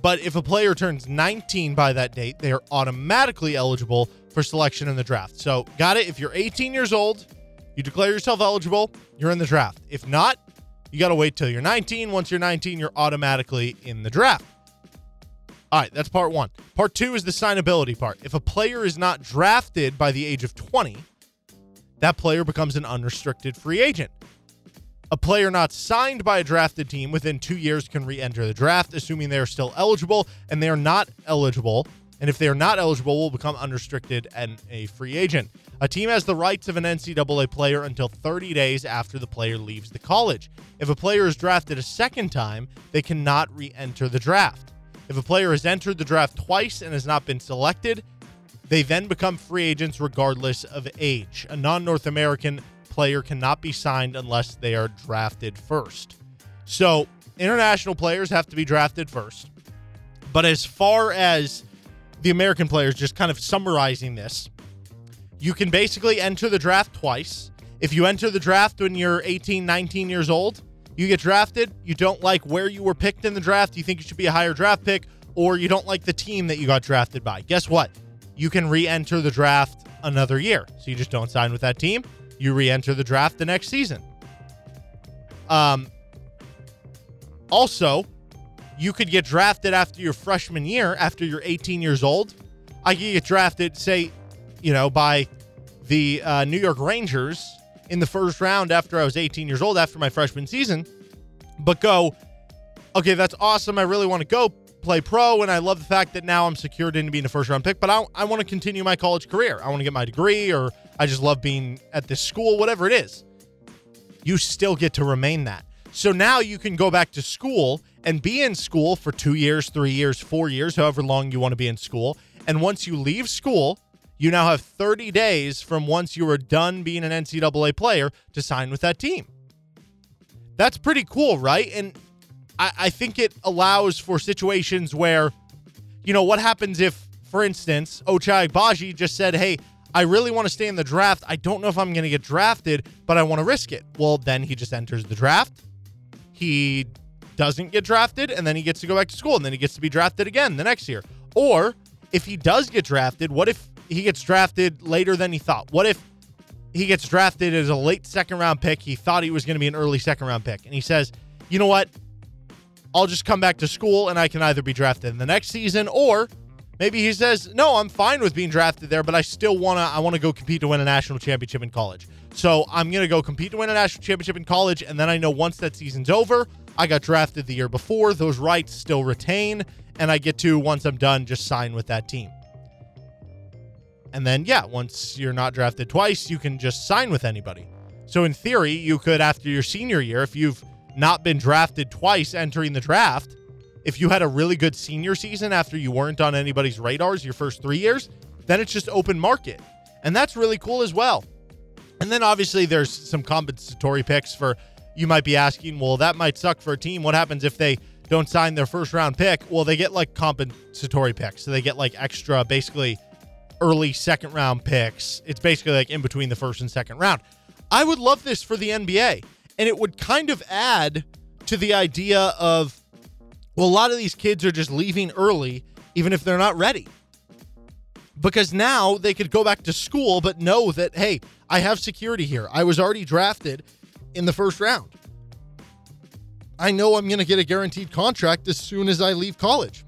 But if a player turns 19 by that date, they are automatically eligible for selection in the draft. So, got it? If you're 18 years old, you declare yourself eligible, you're in the draft. If not, you got to wait till you're 19. Once you're 19, you're automatically in the draft. All right, that's part one. Part two is the signability part. If a player is not drafted by the age of 20, that player becomes an unrestricted free agent. A player not signed by a drafted team within two years can re enter the draft, assuming they are still eligible, and they are not eligible. And if they are not eligible, will become unrestricted and a free agent. A team has the rights of an NCAA player until 30 days after the player leaves the college. If a player is drafted a second time, they cannot re enter the draft. If a player has entered the draft twice and has not been selected, they then become free agents regardless of age. A non North American player cannot be signed unless they are drafted first. So, international players have to be drafted first. But as far as the American players, just kind of summarizing this, you can basically enter the draft twice. If you enter the draft when you're 18, 19 years old, you get drafted, you don't like where you were picked in the draft, you think you should be a higher draft pick, or you don't like the team that you got drafted by. Guess what? You can re enter the draft another year. So you just don't sign with that team, you re enter the draft the next season. Um, also, you could get drafted after your freshman year, after you're 18 years old. I could get drafted, say, you know, by the uh, New York Rangers in the first round after I was 18 years old after my freshman season, but go, okay, that's awesome. I really want to go play pro, and I love the fact that now I'm secured into being a first round pick, but I, I want to continue my college career. I want to get my degree, or I just love being at this school, whatever it is. You still get to remain that. So now you can go back to school and be in school for two years, three years, four years, however long you want to be in school. And once you leave school, you now have 30 days from once you are done being an NCAA player to sign with that team. That's pretty cool, right? And I, I think it allows for situations where, you know, what happens if, for instance, Ochai Agbaji just said, hey, I really want to stay in the draft. I don't know if I'm going to get drafted, but I want to risk it. Well, then he just enters the draft. He doesn't get drafted, and then he gets to go back to school, and then he gets to be drafted again the next year. Or if he does get drafted, what if he gets drafted later than he thought? What if he gets drafted as a late second round pick. He thought he was going to be an early second round pick. And he says, you know what? I'll just come back to school and I can either be drafted in the next season or maybe he says, "No, I'm fine with being drafted there, but I still want to I want to go compete to win a national championship in college." So, I'm to go compete to win a national championship in college and then I know once that season's over, I got drafted the year before, those rights still retain and I get to once I'm done just sign with that team. And then yeah, once you're not drafted twice, you can just sign with anybody. So in theory, you could after your senior year if you've not been drafted twice entering the draft, if you had a really good senior season after you weren't on anybody's radars your first three years, then it's just open market. And that's really cool as well. And then obviously there's some compensatory picks for you might be asking, well, that might suck for a team. What happens if they don't sign their first round pick? Well, they get like compensatory picks. So they get like extra, basically early second round picks. It's basically like in between the first and second round. I would love this for the NBA. And it would kind of add to the idea of, well, a lot of these kids are just leaving early, even if they're not ready. Because now they could go back to school, but know that, hey, I have security here. I was already drafted in the first round. I know I'm going to get a guaranteed contract as soon as I leave college,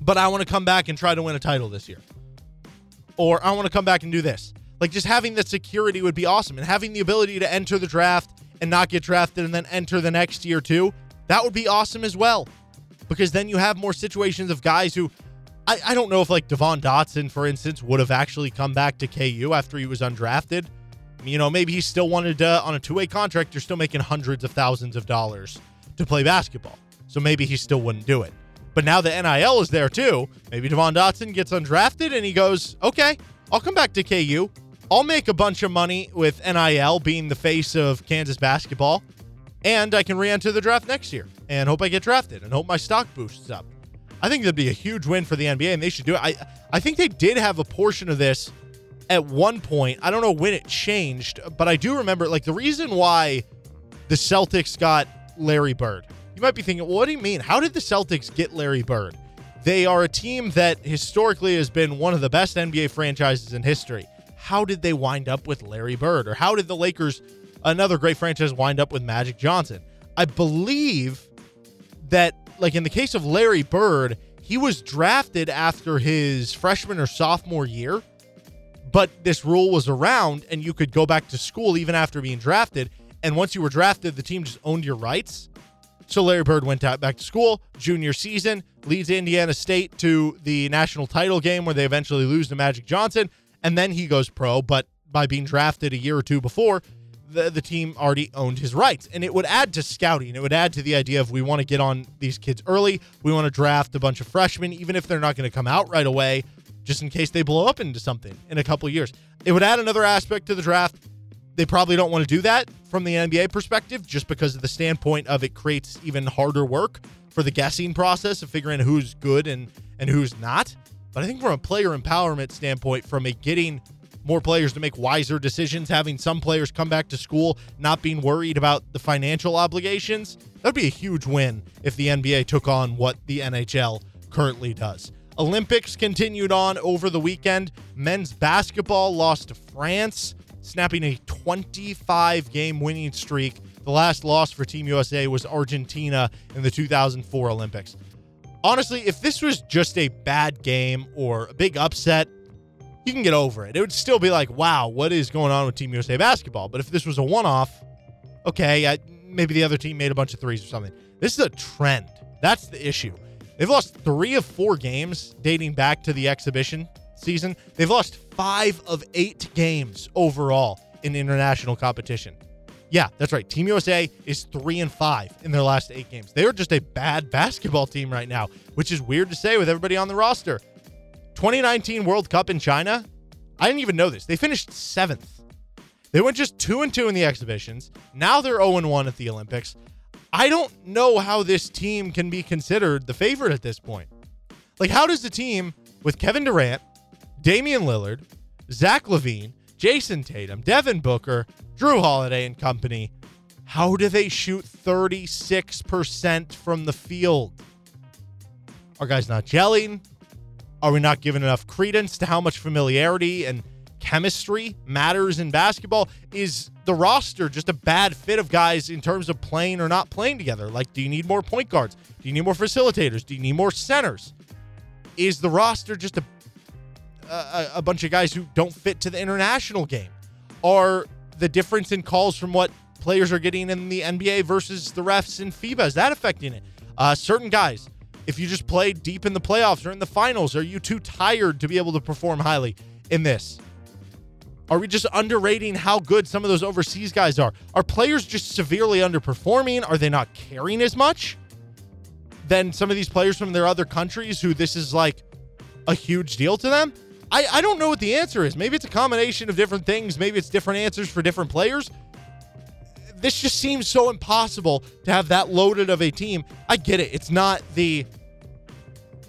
but I want to come back and try to win a title this year. Or I want to come back and do this. Like just having that security would be awesome and having the ability to enter the draft and not get drafted and then enter the next year too, that would be awesome as well. Because then you have more situations of guys who I, I don't know if like Devon Dotson, for instance, would have actually come back to KU after he was undrafted. You know, maybe he still wanted to on a two-way contract, you're still making hundreds of thousands of dollars to play basketball. So maybe he still wouldn't do it. But now the NIL is there too. Maybe Devon Dotson gets undrafted and he goes, okay, I'll come back to KU. I'll make a bunch of money with NIL being the face of Kansas basketball, and I can re enter the draft next year and hope I get drafted and hope my stock boosts up. I think that'd be a huge win for the NBA, and they should do it. I, I think they did have a portion of this at one point. I don't know when it changed, but I do remember like the reason why the Celtics got Larry Bird. You might be thinking, well, what do you mean? How did the Celtics get Larry Bird? They are a team that historically has been one of the best NBA franchises in history how did they wind up with Larry Bird? Or how did the Lakers, another great franchise, wind up with Magic Johnson? I believe that, like in the case of Larry Bird, he was drafted after his freshman or sophomore year, but this rule was around and you could go back to school even after being drafted. And once you were drafted, the team just owned your rights. So Larry Bird went out back to school, junior season, leads Indiana State to the national title game where they eventually lose to Magic Johnson and then he goes pro. But by being drafted a year or two before, the, the team already owned his rights. And it would add to scouting. It would add to the idea of we want to get on these kids early. We want to draft a bunch of freshmen, even if they're not going to come out right away, just in case they blow up into something in a couple years. It would add another aspect to the draft. They probably don't want to do that from the NBA perspective, just because of the standpoint of it creates even harder work for the guessing process of figuring out who's good and, and who's not. But I think from a player empowerment standpoint, from a getting more players to make wiser decisions, having some players come back to school, not being worried about the financial obligations, that'd be a huge win if the NBA took on what the NHL currently does. Olympics continued on over the weekend. Men's basketball lost to France, snapping a 25 game winning streak. The last loss for Team USA was Argentina in the 2004 Olympics honestly, if this was just a bad game or a big upset, you can get over it. It would still be like, wow, what is going on with Team USA basketball? But if this was a one off, okay, I, maybe the other team made a bunch of threes or something. This is a trend. That's the issue. They've lost three of four games dating back to the exhibition season. They've lost five of eight games overall in international competition. Yeah, that's right. Team USA is three and five in their last eight games. They are just a bad basketball team right now, which is weird to say with everybody on the roster. 2019 World Cup in China, I didn't even know this. They finished seventh. They went just two and two in the exhibitions. Now they're 0 and 1 at the Olympics. I don't know how this team can be considered the favorite at this point. Like, how does the team with Kevin Durant, Damian Lillard, Zach LaVine, Jayson Tatum, Devin Booker, Jrue Holiday and company. How do they shoot 36% from the field? Our guys not gelling? Are we not giving enough credence to how much familiarity and chemistry matters in basketball? Is the roster just a bad fit of guys in terms of playing or not playing together? Like, do you need more point guards? Do you need more facilitators? Do you need more centers? Is the roster just a a, a bunch of guys who don't fit to the international game? Are the difference in calls from what players are getting in the NBA versus the refs in FIBA is that affecting it? Uh, certain guys, if you just play deep in the playoffs or in the finals, are you too tired to be able to perform highly in this? Are we just underrating how good some of those overseas guys are? Are players just severely underperforming? Are they not caring as much than some of these players from their other countries who this is like a huge deal to them? I, I don't know what the answer is. Maybe it's a combination of different things. Maybe it's different answers for different players. This just seems so impossible to have that loaded of a team. I get it. It's not the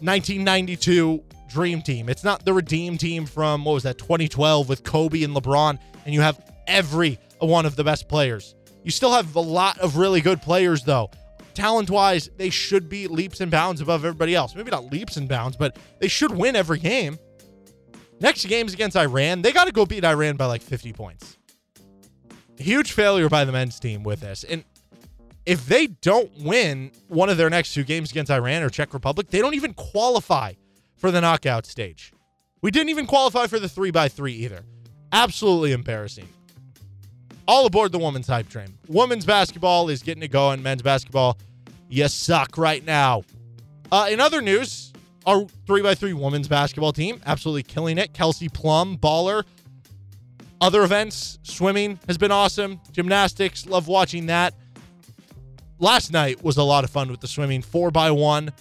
1992 dream team. It's not the redeem team from what was that 2012 with Kobe and LeBron and you have every one of the best players. You still have a lot of really good players though. Talent-wise, they should be leaps and bounds above everybody else. Maybe not leaps and bounds, but they should win every game. Next game's against Iran. They got to go beat Iran by like 50 points. Huge failure by the men's team with this. And if they don't win one of their next two games against Iran or Czech Republic, they don't even qualify for the knockout stage. We didn't even qualify for the 3 by 3 either. Absolutely embarrassing. All aboard the women's hype train. Women's basketball is getting it going. Men's basketball, you suck right now. Uh, in other news, our 3x3 women's basketball team, absolutely killing it. Kelsey Plum, baller. Other events, swimming has been awesome. Gymnastics, love watching that. Last night was a lot of fun with the swimming. Four by one.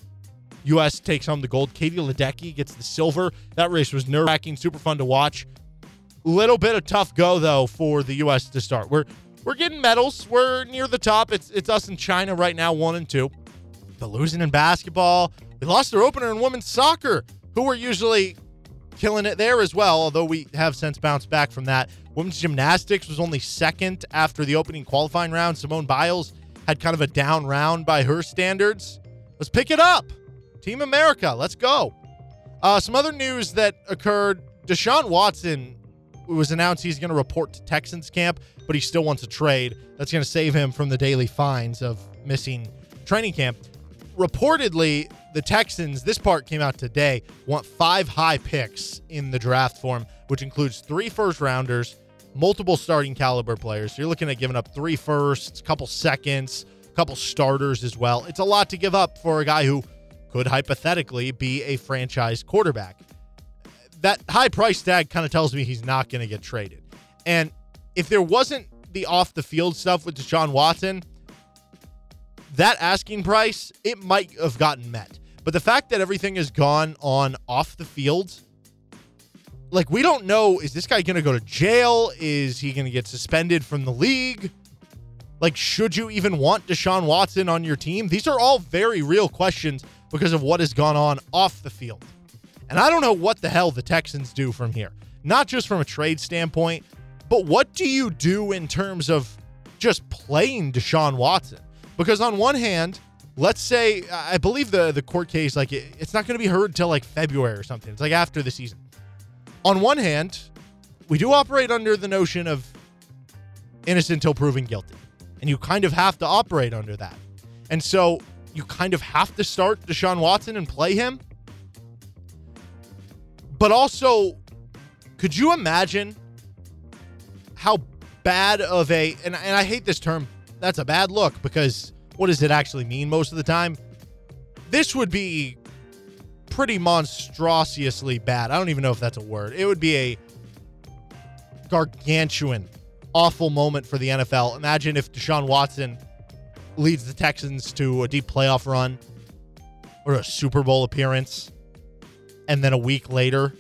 U.S. takes home the gold. Katie Ledecky gets the silver. That race was nerve wracking, super fun to watch. Little bit of tough go though for the U.S. to start. We're we're getting medals. We're near the top. It's it's us and China right now, one and two. But losing in basketball, we lost their opener in women's soccer, who were usually killing it there as well, although we have since bounced back from that. Women's gymnastics was only second after the opening qualifying round. Simone Biles had kind of a down round by her standards. Let's pick it up. Team America, let's go. Uh, some other news that occurred Deshaun Watson was announced he's going to report to Texans camp, but he still wants a trade. That's going to save him from the daily fines of missing training camp. Reportedly, the Texans, this part came out today, want five high picks in the draft form, which includes three first rounders, multiple starting caliber players. So you're looking at giving up three firsts, a couple seconds, a couple starters as well. It's a lot to give up for a guy who could hypothetically be a franchise quarterback. That high price tag kind of tells me he's not going to get traded. And if there wasn't the off the field stuff with Deshaun Watson, that asking price, it might have gotten met. But the fact that everything has gone on off the field, like we don't know, is this guy going to go to jail? Is he going to get suspended from the league? Like, should you even want Deshaun Watson on your team? These are all very real questions because of what has gone on off the field. And I don't know what the hell the Texans do from here. Not just from a trade standpoint, but what do you do in terms of just playing Deshaun Watson? Because on one hand, let's say I believe the the court case like it, it's not going to be heard till like February or something. It's like after the season. On one hand, we do operate under the notion of innocent until proven guilty. And you kind of have to operate under that. And so you kind of have to start Deshaun Watson and play him. But also, could you imagine how bad of a and, and I hate this term, that's a bad look because what does it actually mean most of the time? This would be pretty monstrosiously bad. I don't even know if that's a word. It would be a gargantuan, awful moment for the NFL. Imagine if Deshaun Watson leads the Texans to a deep playoff run or a Super Bowl appearance, and then a week later,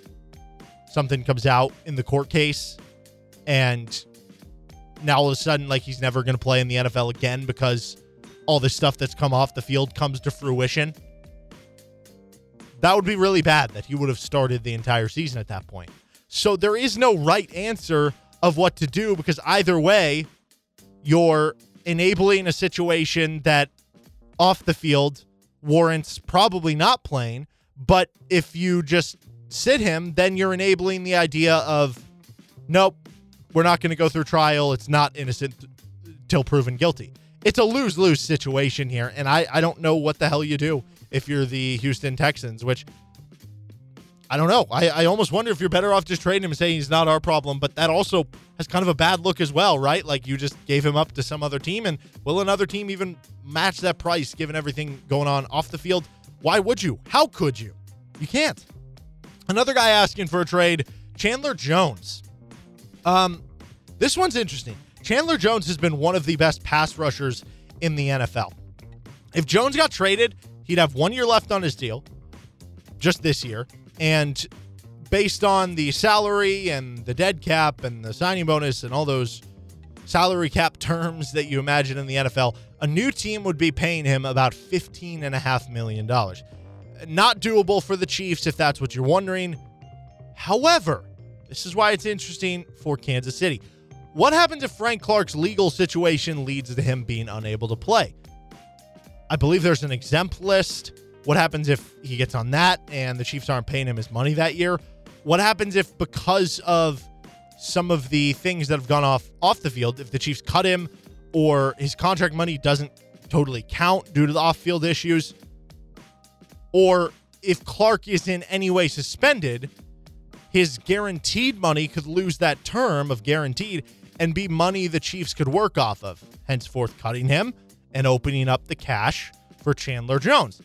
something comes out in the court case, and now all of a sudden, like he's never going to play in the NFL again because all this stuff that's come off the field comes to fruition. That would be really bad that he would have started the entire season at that point. So there is no right answer of what to do because either way, you're enabling a situation that off the field warrants probably not playing. But if you just sit him, then you're enabling the idea of nope, we're not going to go through trial. It's not innocent till proven guilty. It's a lose lose situation here, and I, I don't know what the hell you do if you're the Houston Texans, which I don't know. I, I almost wonder if you're better off just trading him and saying he's not our problem, but that also has kind of a bad look as well, right? Like you just gave him up to some other team, and will another team even match that price given everything going on off the field? Why would you? How could you? You can't. Another guy asking for a trade, Chandler Jones. Um, this one's interesting. Chandler Jones has been one of the best pass rushers in the NFL. If Jones got traded, he'd have one year left on his deal, just this year. And based on the salary and the dead cap and the signing bonus and all those salary cap <laughs> terms that you imagine in the NFL, a new team would be paying him about $15.5 million. Not doable for the Chiefs if that's what you're wondering. However, this is why it's interesting for Kansas City. What happens if Frank Clark's legal situation leads to him being unable to play? I believe there's an exempt list. What happens if he gets on that and the Chiefs aren't paying him his money that year? What happens if because of some of the things that have gone off off the field, if the Chiefs cut him or his contract money doesn't totally count due to the off-field issues, or if Clark is in any way suspended, his guaranteed money could lose that term of guaranteed and be money the Chiefs could work off of, henceforth cutting him and opening up the cash for Chandler Jones.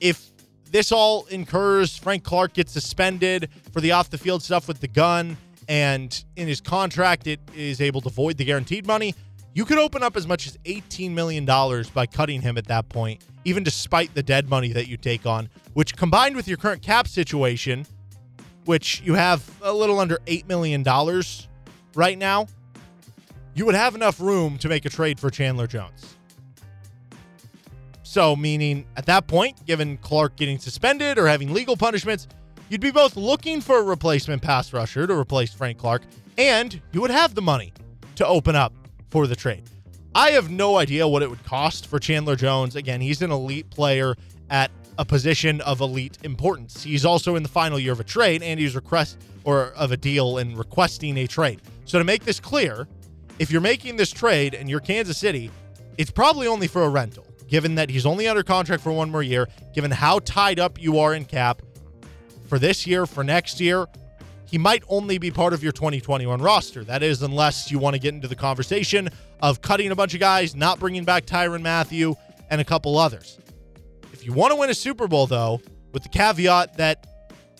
If this all incurs, Frank Clark gets suspended for the off the field stuff with the gun, and in his contract, it is able to void the guaranteed money. You could open up as much as $18 million by cutting him at that point, even despite the dead money that you take on, which combined with your current cap situation, which you have a little under $8 million right now, you would have enough room to make a trade for Chandler Jones. So, meaning at that point, given Clark getting suspended or having legal punishments, you'd be both looking for a replacement pass rusher to replace Frank Clark, and you would have the money to open up for the trade. I have no idea what it would cost for Chandler Jones. Again, he's an elite player at a position of elite importance. He's also in the final year of a trade and he's request or of a deal and requesting a trade. So to make this clear, if you're making this trade and you're Kansas City, it's probably only for a rental, given that he's only under contract for one more year, given how tied up you are in cap for this year, for next year. He might only be part of your 2021 roster. That is, unless you want to get into the conversation of cutting a bunch of guys, not bringing back Tyrann Mathieu and a couple others. If you want to win a Super Bowl, though, with the caveat that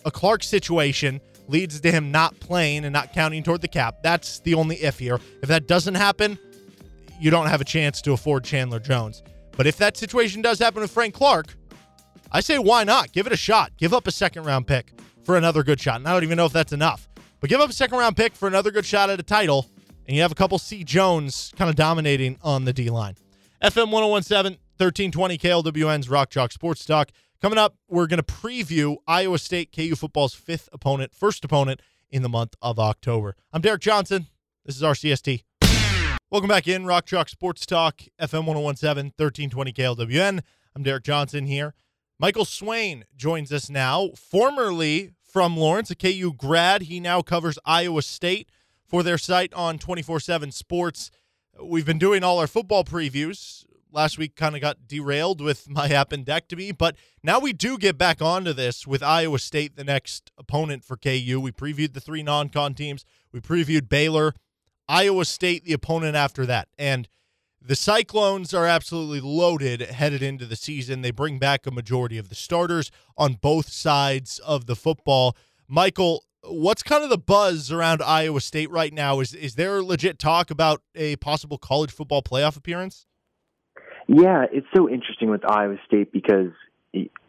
a Clark situation leads to him not playing and not counting toward the cap. That's the only if here. If that doesn't happen, you don't have a chance to afford Chandler Jones. But if that situation does happen with Frank Clark, I say why not? Give it a shot. Give up a second round pick for another good shot. And I don't even know if that's enough. But give up a second round pick for another good shot at a title, and you have a couple C. Jones kind of dominating on the D line. FM 1017, 1320 KLWN's Rock Chalk Sports Talk. Coming up, we're going to preview Iowa State KU football's fifth opponent, first opponent in the month of October. I'm Derek Johnson. This is RCST. Welcome back in Rock Chalk Sports Talk, FM 1017, 1320 KLWN. I'm Derek Johnson here. Michael Swain joins us now, formerly from Lawrence, a KU grad. He now covers Iowa State for their site on 24 7 Sports. We've been doing all our football previews last week kind of got derailed with <laughs> my appendectomy, but now we do get back onto this with Iowa State, the next opponent for KU. We previewed the three non con teams, we previewed Baylor, Iowa State, the opponent after that. And the Cyclones are absolutely loaded headed into the season. They bring back a majority of the starters on both sides of the football. Michael, what's kind of the buzz around Iowa State right now? Is is there legit talk about a possible college football playoff appearance? Yeah, it's so interesting with Iowa State because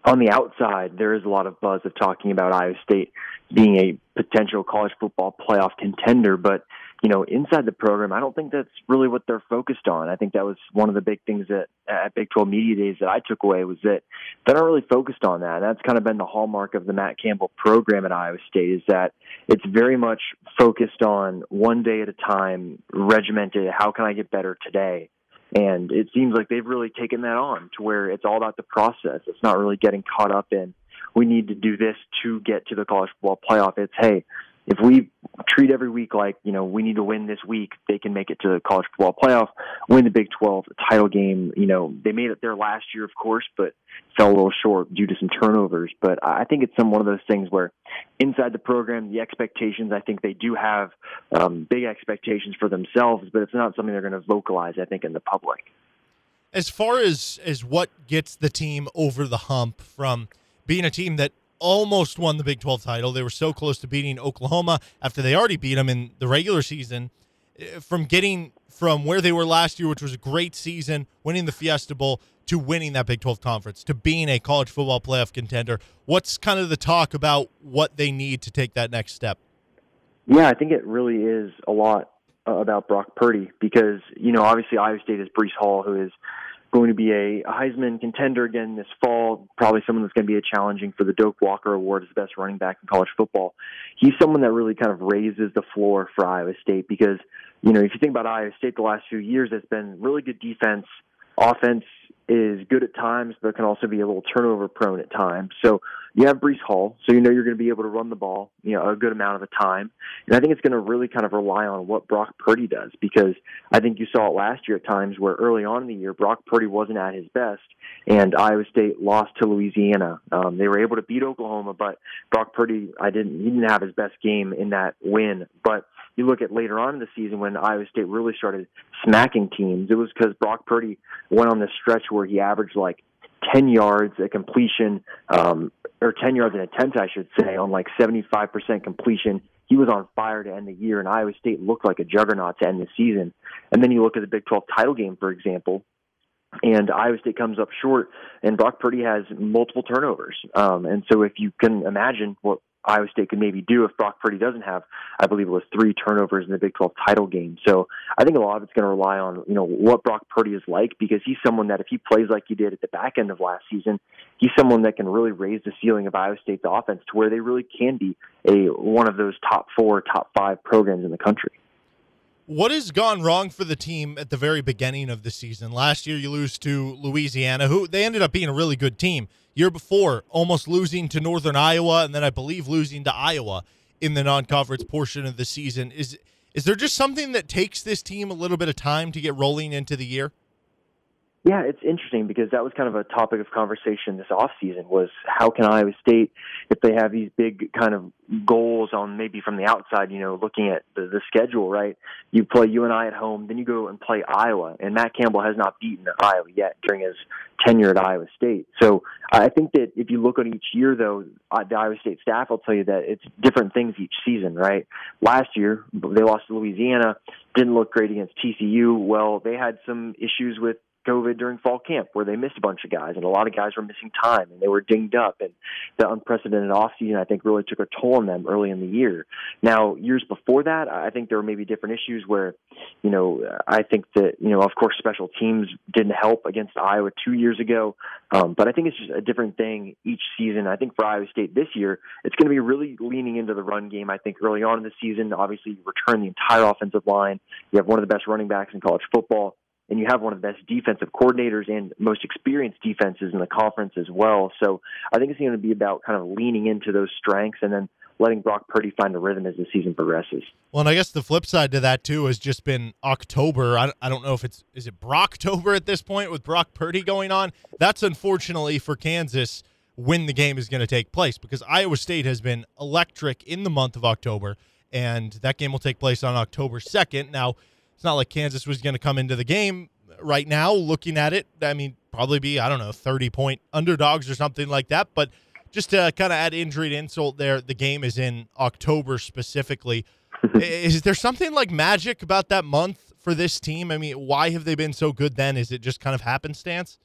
on the outside, there is a lot of buzz of talking about Iowa State being a potential college football playoff contender, but you know, inside the program, I don't think that's really what they're focused on. I think that was one of the big things that at Big 12 Media Days that I took away was that they're not really focused on that. And that's kind of been the hallmark of the Matt Campbell program at Iowa State is that it's very much focused on one day at a time, regimented. How can I get better today? And it seems like they've really taken that on to where it's all about the process. It's not really getting caught up in we need to do this to get to the college football playoff. It's hey, if we treat every week like you know we need to win this week, they can make it to the college football playoff, win the Big 12 title game. You know they made it there last year, of course, but fell a little short due to some turnovers. But I think it's some one of those things where inside the program, the expectations I think they do have um, big expectations for themselves, but it's not something they're going to vocalize. I think in the public. As far as as what gets the team over the hump from being a team that almost won the Big 12 title. They were so close to beating Oklahoma after they already beat them in the regular season. Eh, from getting from where they were last year, which was a great season, winning the Fiesta Bowl, to winning that Big 12 conference, to being a college football playoff contender. What's kind of the talk about what they need to take that next step? Yeah, I think it really is a lot uh, about Brock Purdy because, you know, obviously Iowa State is Breece Hall, who is going to be a Heisman contender again this fall. Probably someone that's going to be a challenging for the Doak Walker Award as the best running back in college football. He's someone that really kind of raises the floor for Iowa State because, you know, if you think about Iowa State the last few years, it's been really good defense, offense is good at times, but can also be a little turnover prone at times. So you have Breece Hall, so you know you're going to be able to run the ball, you know, a good amount of the time. And I think it's going to really kind of rely on what Brock Purdy does because I think you saw it last year at times where early on in the year Brock Purdy wasn't at his best, and Iowa State lost to Louisiana. Um, they were able to beat Oklahoma, but Brock Purdy, I didn't, he didn't have his best game in that win, but you look at later on in the season when Iowa State really started smacking teams, it was because Brock Purdy went on this stretch where he averaged like 10 yards a completion, um, or 10 yards an attempt, I should say, on like 75% completion. He was on fire to end the year, and Iowa State looked like a juggernaut to end the season. And then you look at the Big 12 title game, for example, and Iowa State comes up short, and Brock Purdy has multiple turnovers. Um, and so, if you can imagine what Iowa State could maybe do if Brock Purdy doesn't have, I believe it was three turnovers in the Big 12 title game. So I think a lot of it's going to rely on, you know, what Brock Purdy is like because he's someone that if he plays like he did at the back end of last season, he's someone that can really raise the ceiling of Iowa State's offense to where they really can be a one of those top four, top five programs in the country. What has gone wrong for the team at the very beginning of the season? Last year, you lose to Louisiana, who they ended up being a really good team. Year before, almost losing to Northern Iowa, and then I believe losing to Iowa in the non-conference portion of the season. Is is there just something that takes this team a little bit of time to get rolling into the year? Yeah, it's interesting because that was kind of a topic of conversation this off season was how can Iowa State, if they have these big kind of goals on maybe from the outside, you know, looking at the, the schedule, right? You play UNI at home, then you go and play Iowa, and Matt Campbell has not beaten Iowa yet during his tenure at Iowa State. So I think that if you look at each year, though, the Iowa State staff will tell you that it's different things each season, right? Last year they lost to Louisiana, didn't look great against TCU. Well, they had some issues with COVID during fall camp where they missed a bunch of guys and a lot of guys were missing time and they were dinged up and the unprecedented offseason I think really took a toll on them early in the year. Now, years before that, I think there were maybe different issues where, you know, I think that, you know, of course special teams didn't help against Iowa 2 years ago. Um, but I think it's just a different thing each season. I think for Iowa State this year, it's going to be really leaning into the run game. I think early on in the season, obviously you return the entire offensive line. You have one of the best running backs in college football and you have one of the best defensive coordinators and most experienced defenses in the conference as well. So I think it's going to be about kind of leaning into those strengths and then letting Brock Purdy find a rhythm as the season progresses. Well, and I guess the flip side to that too has just been October. I, I don't know if it's is it Brocktober at this point with Brock Purdy going on. That's unfortunately for Kansas when the game is going to take place because Iowa State has been electric in the month of October, and that game will take place on October second. Now it's not like Kansas was going to come into the game right now looking at it. I mean, probably be, I don't know, 30 point underdogs or something like that. But just to kind of add injury to insult there, the game is in October specifically. <laughs> is there something like magic about that month for this team? I mean, why have they been so good then? Is it just kind of happenstance?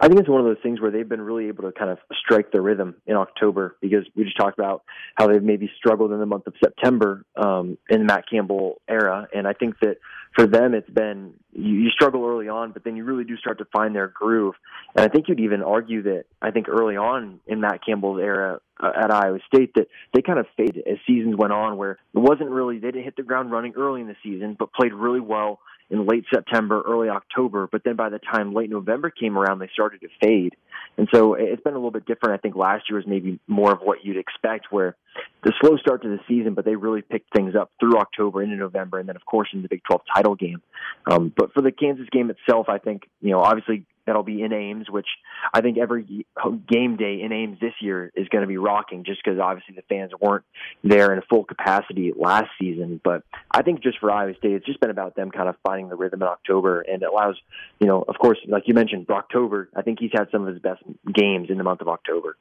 I think it's one of those things where they've been really able to kind of strike the rhythm in October because we just talked about how they've maybe struggled in the month of September um, in the Matt Campbell era, and I think that for them it's been you, you struggle early on, but then you really do start to find their groove. And I think you'd even argue that I think early on in Matt Campbell's era uh, at Iowa State that they kind of faded as seasons went on, where it wasn't really they didn't hit the ground running early in the season, but played really well in late September, early October, but then by the time late November came around, they started to fade. And so it's been a little bit different. I think last year was maybe more of what you'd expect, where the slow start to the season, but they really picked things up through October into November, and then of course in the Big 12 title game. Um, but for the Kansas game itself, I think you know obviously that'll be in Ames, which I think every game day in Ames this year is going to be rocking, just because obviously the fans weren't there in full capacity last season. But I think just for Iowa State, it's just been about them kind of finding the rhythm in October, and it allows you know, of course, like you mentioned, October. I think he's had some of his best games in the month of October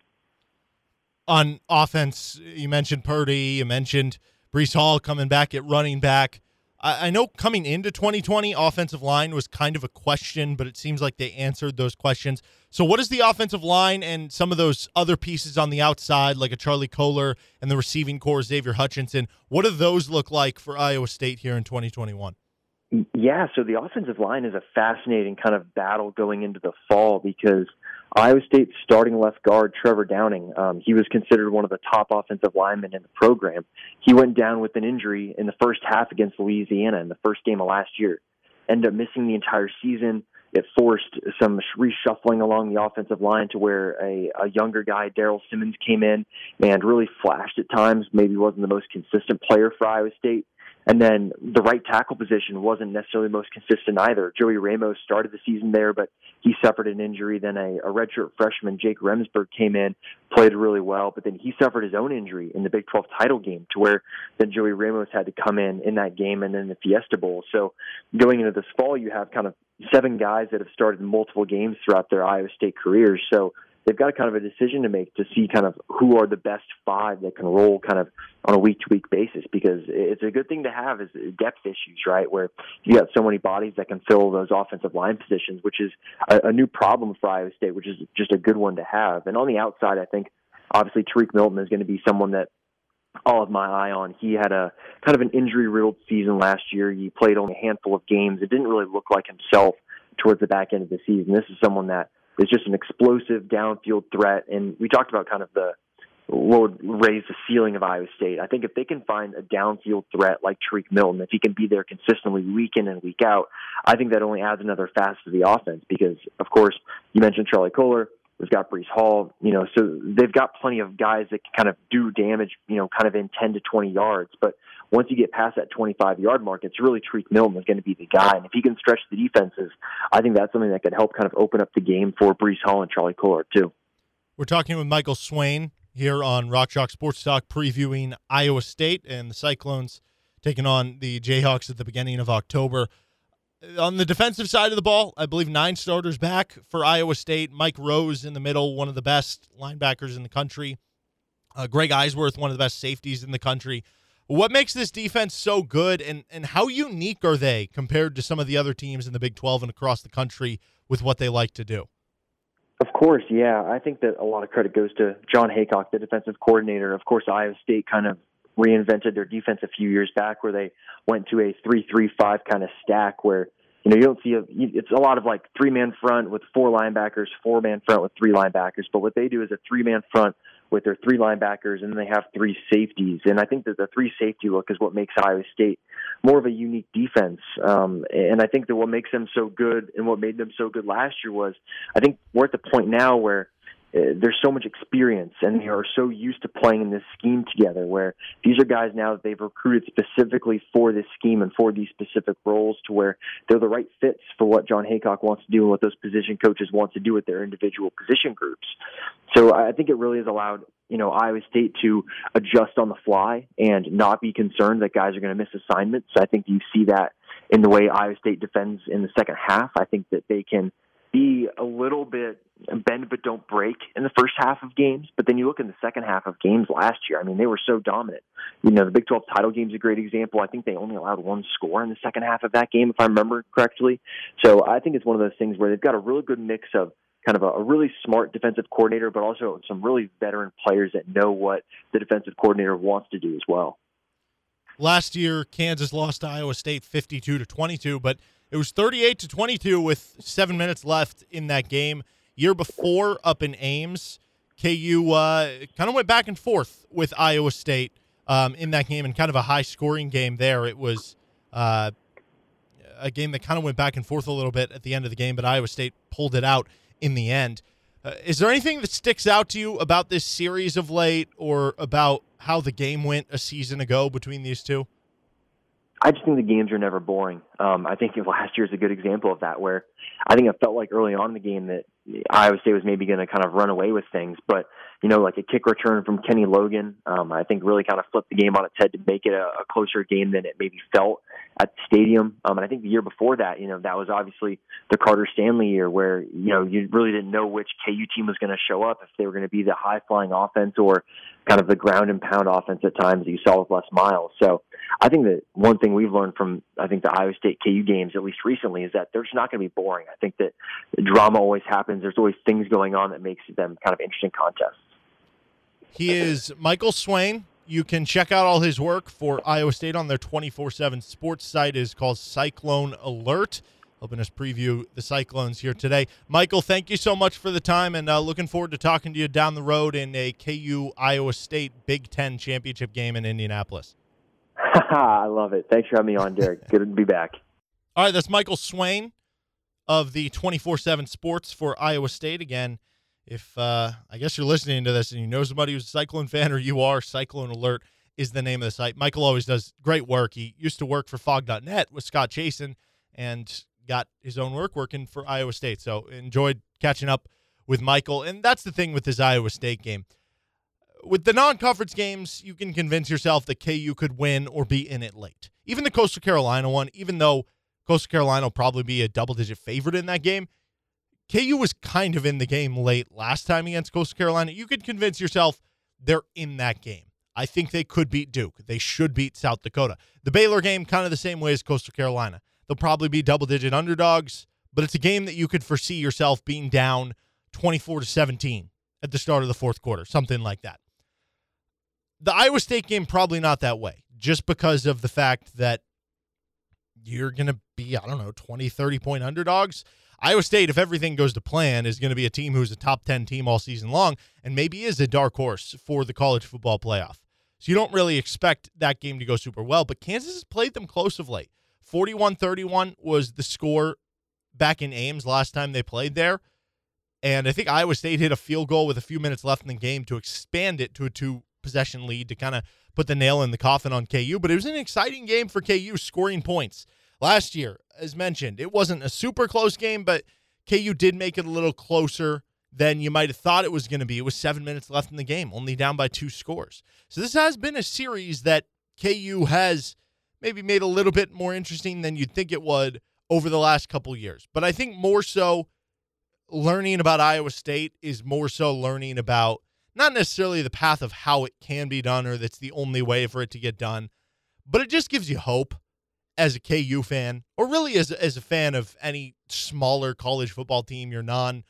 on offense, you mentioned Purdy, you mentioned Breece Hall coming back at running back. I, know coming into 2020, offensive line was kind of a question, but it seems like they answered those questions. So, what is the offensive line and some of those other pieces on the outside, like a Charlie Kolar and the receiving corps, Xavier Hutchinson? What do those look like for Iowa State here in 2021? Yeah, so the offensive line is a fascinating kind of battle going into the fall because Iowa State's starting left guard, Trevor Downing, um, he was considered one of the top offensive linemen in the program. He went down with an injury in the first half against Louisiana in the first game of last year. Ended up missing the entire season. It forced some reshuffling along the offensive line to where a, a younger guy, Daryl Simmons, came in and really flashed at times. Maybe wasn't the most consistent player for Iowa State and then the right tackle position wasn't necessarily most consistent either. Joey Ramos started the season there, but he suffered an injury. Then a, a redshirt freshman, Jake Remsburg, came in, played really well, but then he suffered his own injury in the Big 12 title game to where then Joey Ramos had to come in in that game and then the Fiesta Bowl. So going into this fall, you have kind of seven guys that have started multiple games throughout their Iowa State careers. So they've got a kind of a decision to make to see kind of who are the best five that can roll kind of on a week to week basis because it's a good thing to have is depth issues, right? Where you got so many bodies that can fill those offensive line positions, which is a, a new problem for Iowa State, which is just a good one to have. And on the outside, I think obviously Tarique Milton is going to be someone that all of my eye on. He had a kind of an injury riddled season last year. He played only a handful of games. It didn't really look like himself towards the back end of the season. This is someone that is just an explosive downfield threat. And we talked about kind of the what would raise the ceiling of Iowa State. I think if they can find a downfield threat like Tarique Milton, if he can be there consistently week in and week out, I think that only adds another facet to the offense because, of course, you mentioned Charlie Kolar. We've got Breece Hall, you know, so they've got plenty of guys that can kind of do damage, you know, kind of in 10 to 20 yards. But once you get past that 25 yard mark, it's really Tarique Milton is going to be the guy. And if he can stretch the defenses, I think that's something that could help kind of open up the game for Breece Hall and Charlie Kolar, too. We're talking with Michael Swain here on Rock Chalk Sports Talk, previewing Iowa State and the Cyclones taking on the Jayhawks at the beginning of October. On the defensive side of the ball, I believe nine starters back for Iowa State. Mike Rose in the middle, one of the best linebackers in the country. Uh, Greg Eisworth, one of the best safeties in the country. What makes this defense so good, and, and how unique are they compared to some of the other teams in the Big 12 and across the country with what they like to do? Of course, yeah. I think that a lot of credit goes to Jon Heacock, the defensive coordinator. Of course, Iowa State kind of reinvented their defense a few years back where they went to a three-three-five kind of stack where you know you don't see a it's a lot of like three man front with four linebackers, four man front with three linebackers. But what they do is a three man front with their three linebackers, and then they have three safeties. And I think that the three safety look is what makes Iowa State more of a unique defense. Um, and I think that what makes them so good and what made them so good last year was I think we're at the point now where Uh, there's so much experience and they are so used to playing in this scheme together where these are guys now that they've recruited specifically for this scheme and for these specific roles to where they're the right fits for what Jon Heacock wants to do and what those position coaches want to do with their individual position groups. So I think it really has allowed you know Iowa State to adjust on the fly and not be concerned that guys are going to miss assignments. I think you see that in the way Iowa State defends in the second half. I think that they can be a little bit bend but don't break in the first half of games. But then you look in the second half of games last year. I mean, they were so dominant. You know, the Big 12 title game is a great example. I think they only allowed one score in the second half of that game, if I remember correctly. So I think it's one of those things where they've got a really good mix of kind of a, a really smart defensive coordinator, but also some really veteran players that know what the defensive coordinator wants to do as well. Last year, Kansas lost to Iowa State 52 to 22, but it was 38 to 22 with seven minutes left in that game. Year before, up in Ames, KU uh, kind of went back and forth with Iowa State um, in that game, and kind of a high scoring game there. It was uh, a game that kind of went back and forth a little bit at the end of the game, but Iowa State pulled it out in the end. Uh, is there anything that sticks out to you about this series of late or about how the game went a season ago between these two? I just think the games are never boring. Um, I think last year is a good example of that, where I think it felt like early on in the game that Iowa State was maybe going to kind of run away with things, but you know, like a kick return from Kenny Logan, um, I think really kind of flipped the game on its head to make it a, a closer game than it maybe felt at the stadium. Um, and I think the year before that, you know, that was obviously the Carter Stanley year where, you know, you really didn't know which KU team was going to show up, if they were going to be the high flying offense or kind of the ground and pound offense at times that you saw with Les Miles. So I think that one thing we've learned from, I think, the Iowa State KU games, at least recently, is that they're just not going to be boring. I think that drama always happens. There's always things going on that makes them kind of interesting contests. He is Michael Swain. You can check out all his work for Iowa State on their 24 7 sports site is called Cyclone Alert. Helping us preview the Cyclones here today. Michael, thank you so much for the time and uh, looking forward to talking to you down the road in a KU Iowa State Big Ten championship game in Indianapolis. <laughs> I love it. Thanks for having me on, Derek. <laughs> Good to be back. All right, that's Michael Swain of the 24 7 sports for Iowa State. Again, if uh, I guess you're listening to this and you know somebody who's a Cyclone fan or you are, Cyclone Alert is the name of the site. Michael always does great work. He used to work for fog.net with Scott Chasen and got his own work working for Iowa State. So enjoyed catching up with Michael. And that's the thing with this Iowa State game. With the non conference games, you can convince yourself that KU could win or be in it late. Even the Coastal Carolina one, even though Coastal Carolina will probably be a double digit favorite in that game, KU was kind of in the game late last time against Coastal Carolina. You could convince yourself they're in that game. I think they could beat Duke. They should beat South Dakota. The Baylor game, kind of the same way as Coastal Carolina. They'll probably be double digit underdogs, but it's a game that you could foresee yourself being down 24 to 17 at the start of the fourth quarter, something like that. The Iowa State game, probably not that way, just because of the fact that you're going to be, I don't know, 20, 30 point underdogs. Iowa State, if everything goes to plan, is going to be a team who's a top 10 team all season long and maybe is a dark horse for the college football playoff. So you don't really expect that game to go super well, but Kansas has played them close of late. 41 31 was the score back in Ames last time they played there. And I think Iowa State hit a field goal with a few minutes left in the game to expand it to a two possession lead to kind of put the nail in the coffin on KU. But it was an exciting game for KU scoring points. Last year, as mentioned, it wasn't a super close game, but KU did make it a little closer than you might have thought it was going to be. It was seven minutes left in the game, only down by two scores. So this has been a series that KU has maybe made a little bit more interesting than you'd think it would over the last couple years. But I think more so learning about Iowa State is more so learning about not necessarily the path of how it can be done or that's the only way for it to get done, but it just gives you hope as a KU fan, or really as, as a fan of any smaller college football team, your non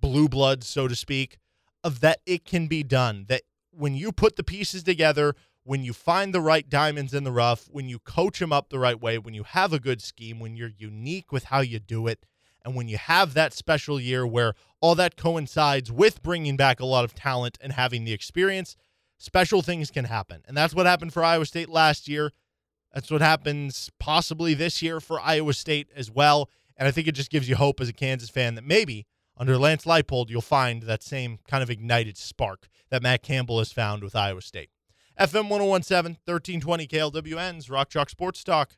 blue blood, so to speak, of that it can be done. That when you put the pieces together, when you find the right diamonds in the rough, when you coach them up the right way, when you have a good scheme, when you're unique with how you do it, and when you have that special year where all that coincides with bringing back a lot of talent and having the experience, special things can happen. And that's what happened for Iowa State last year. That's what happens possibly this year for Iowa State as well. And I think it just gives you hope as a Kansas fan that maybe under Lance Leipold, you'll find that same kind of ignited spark that Matt Campbell has found with Iowa State. FM 1017, 1320 KLWN's Rock Chalk Sports Talk.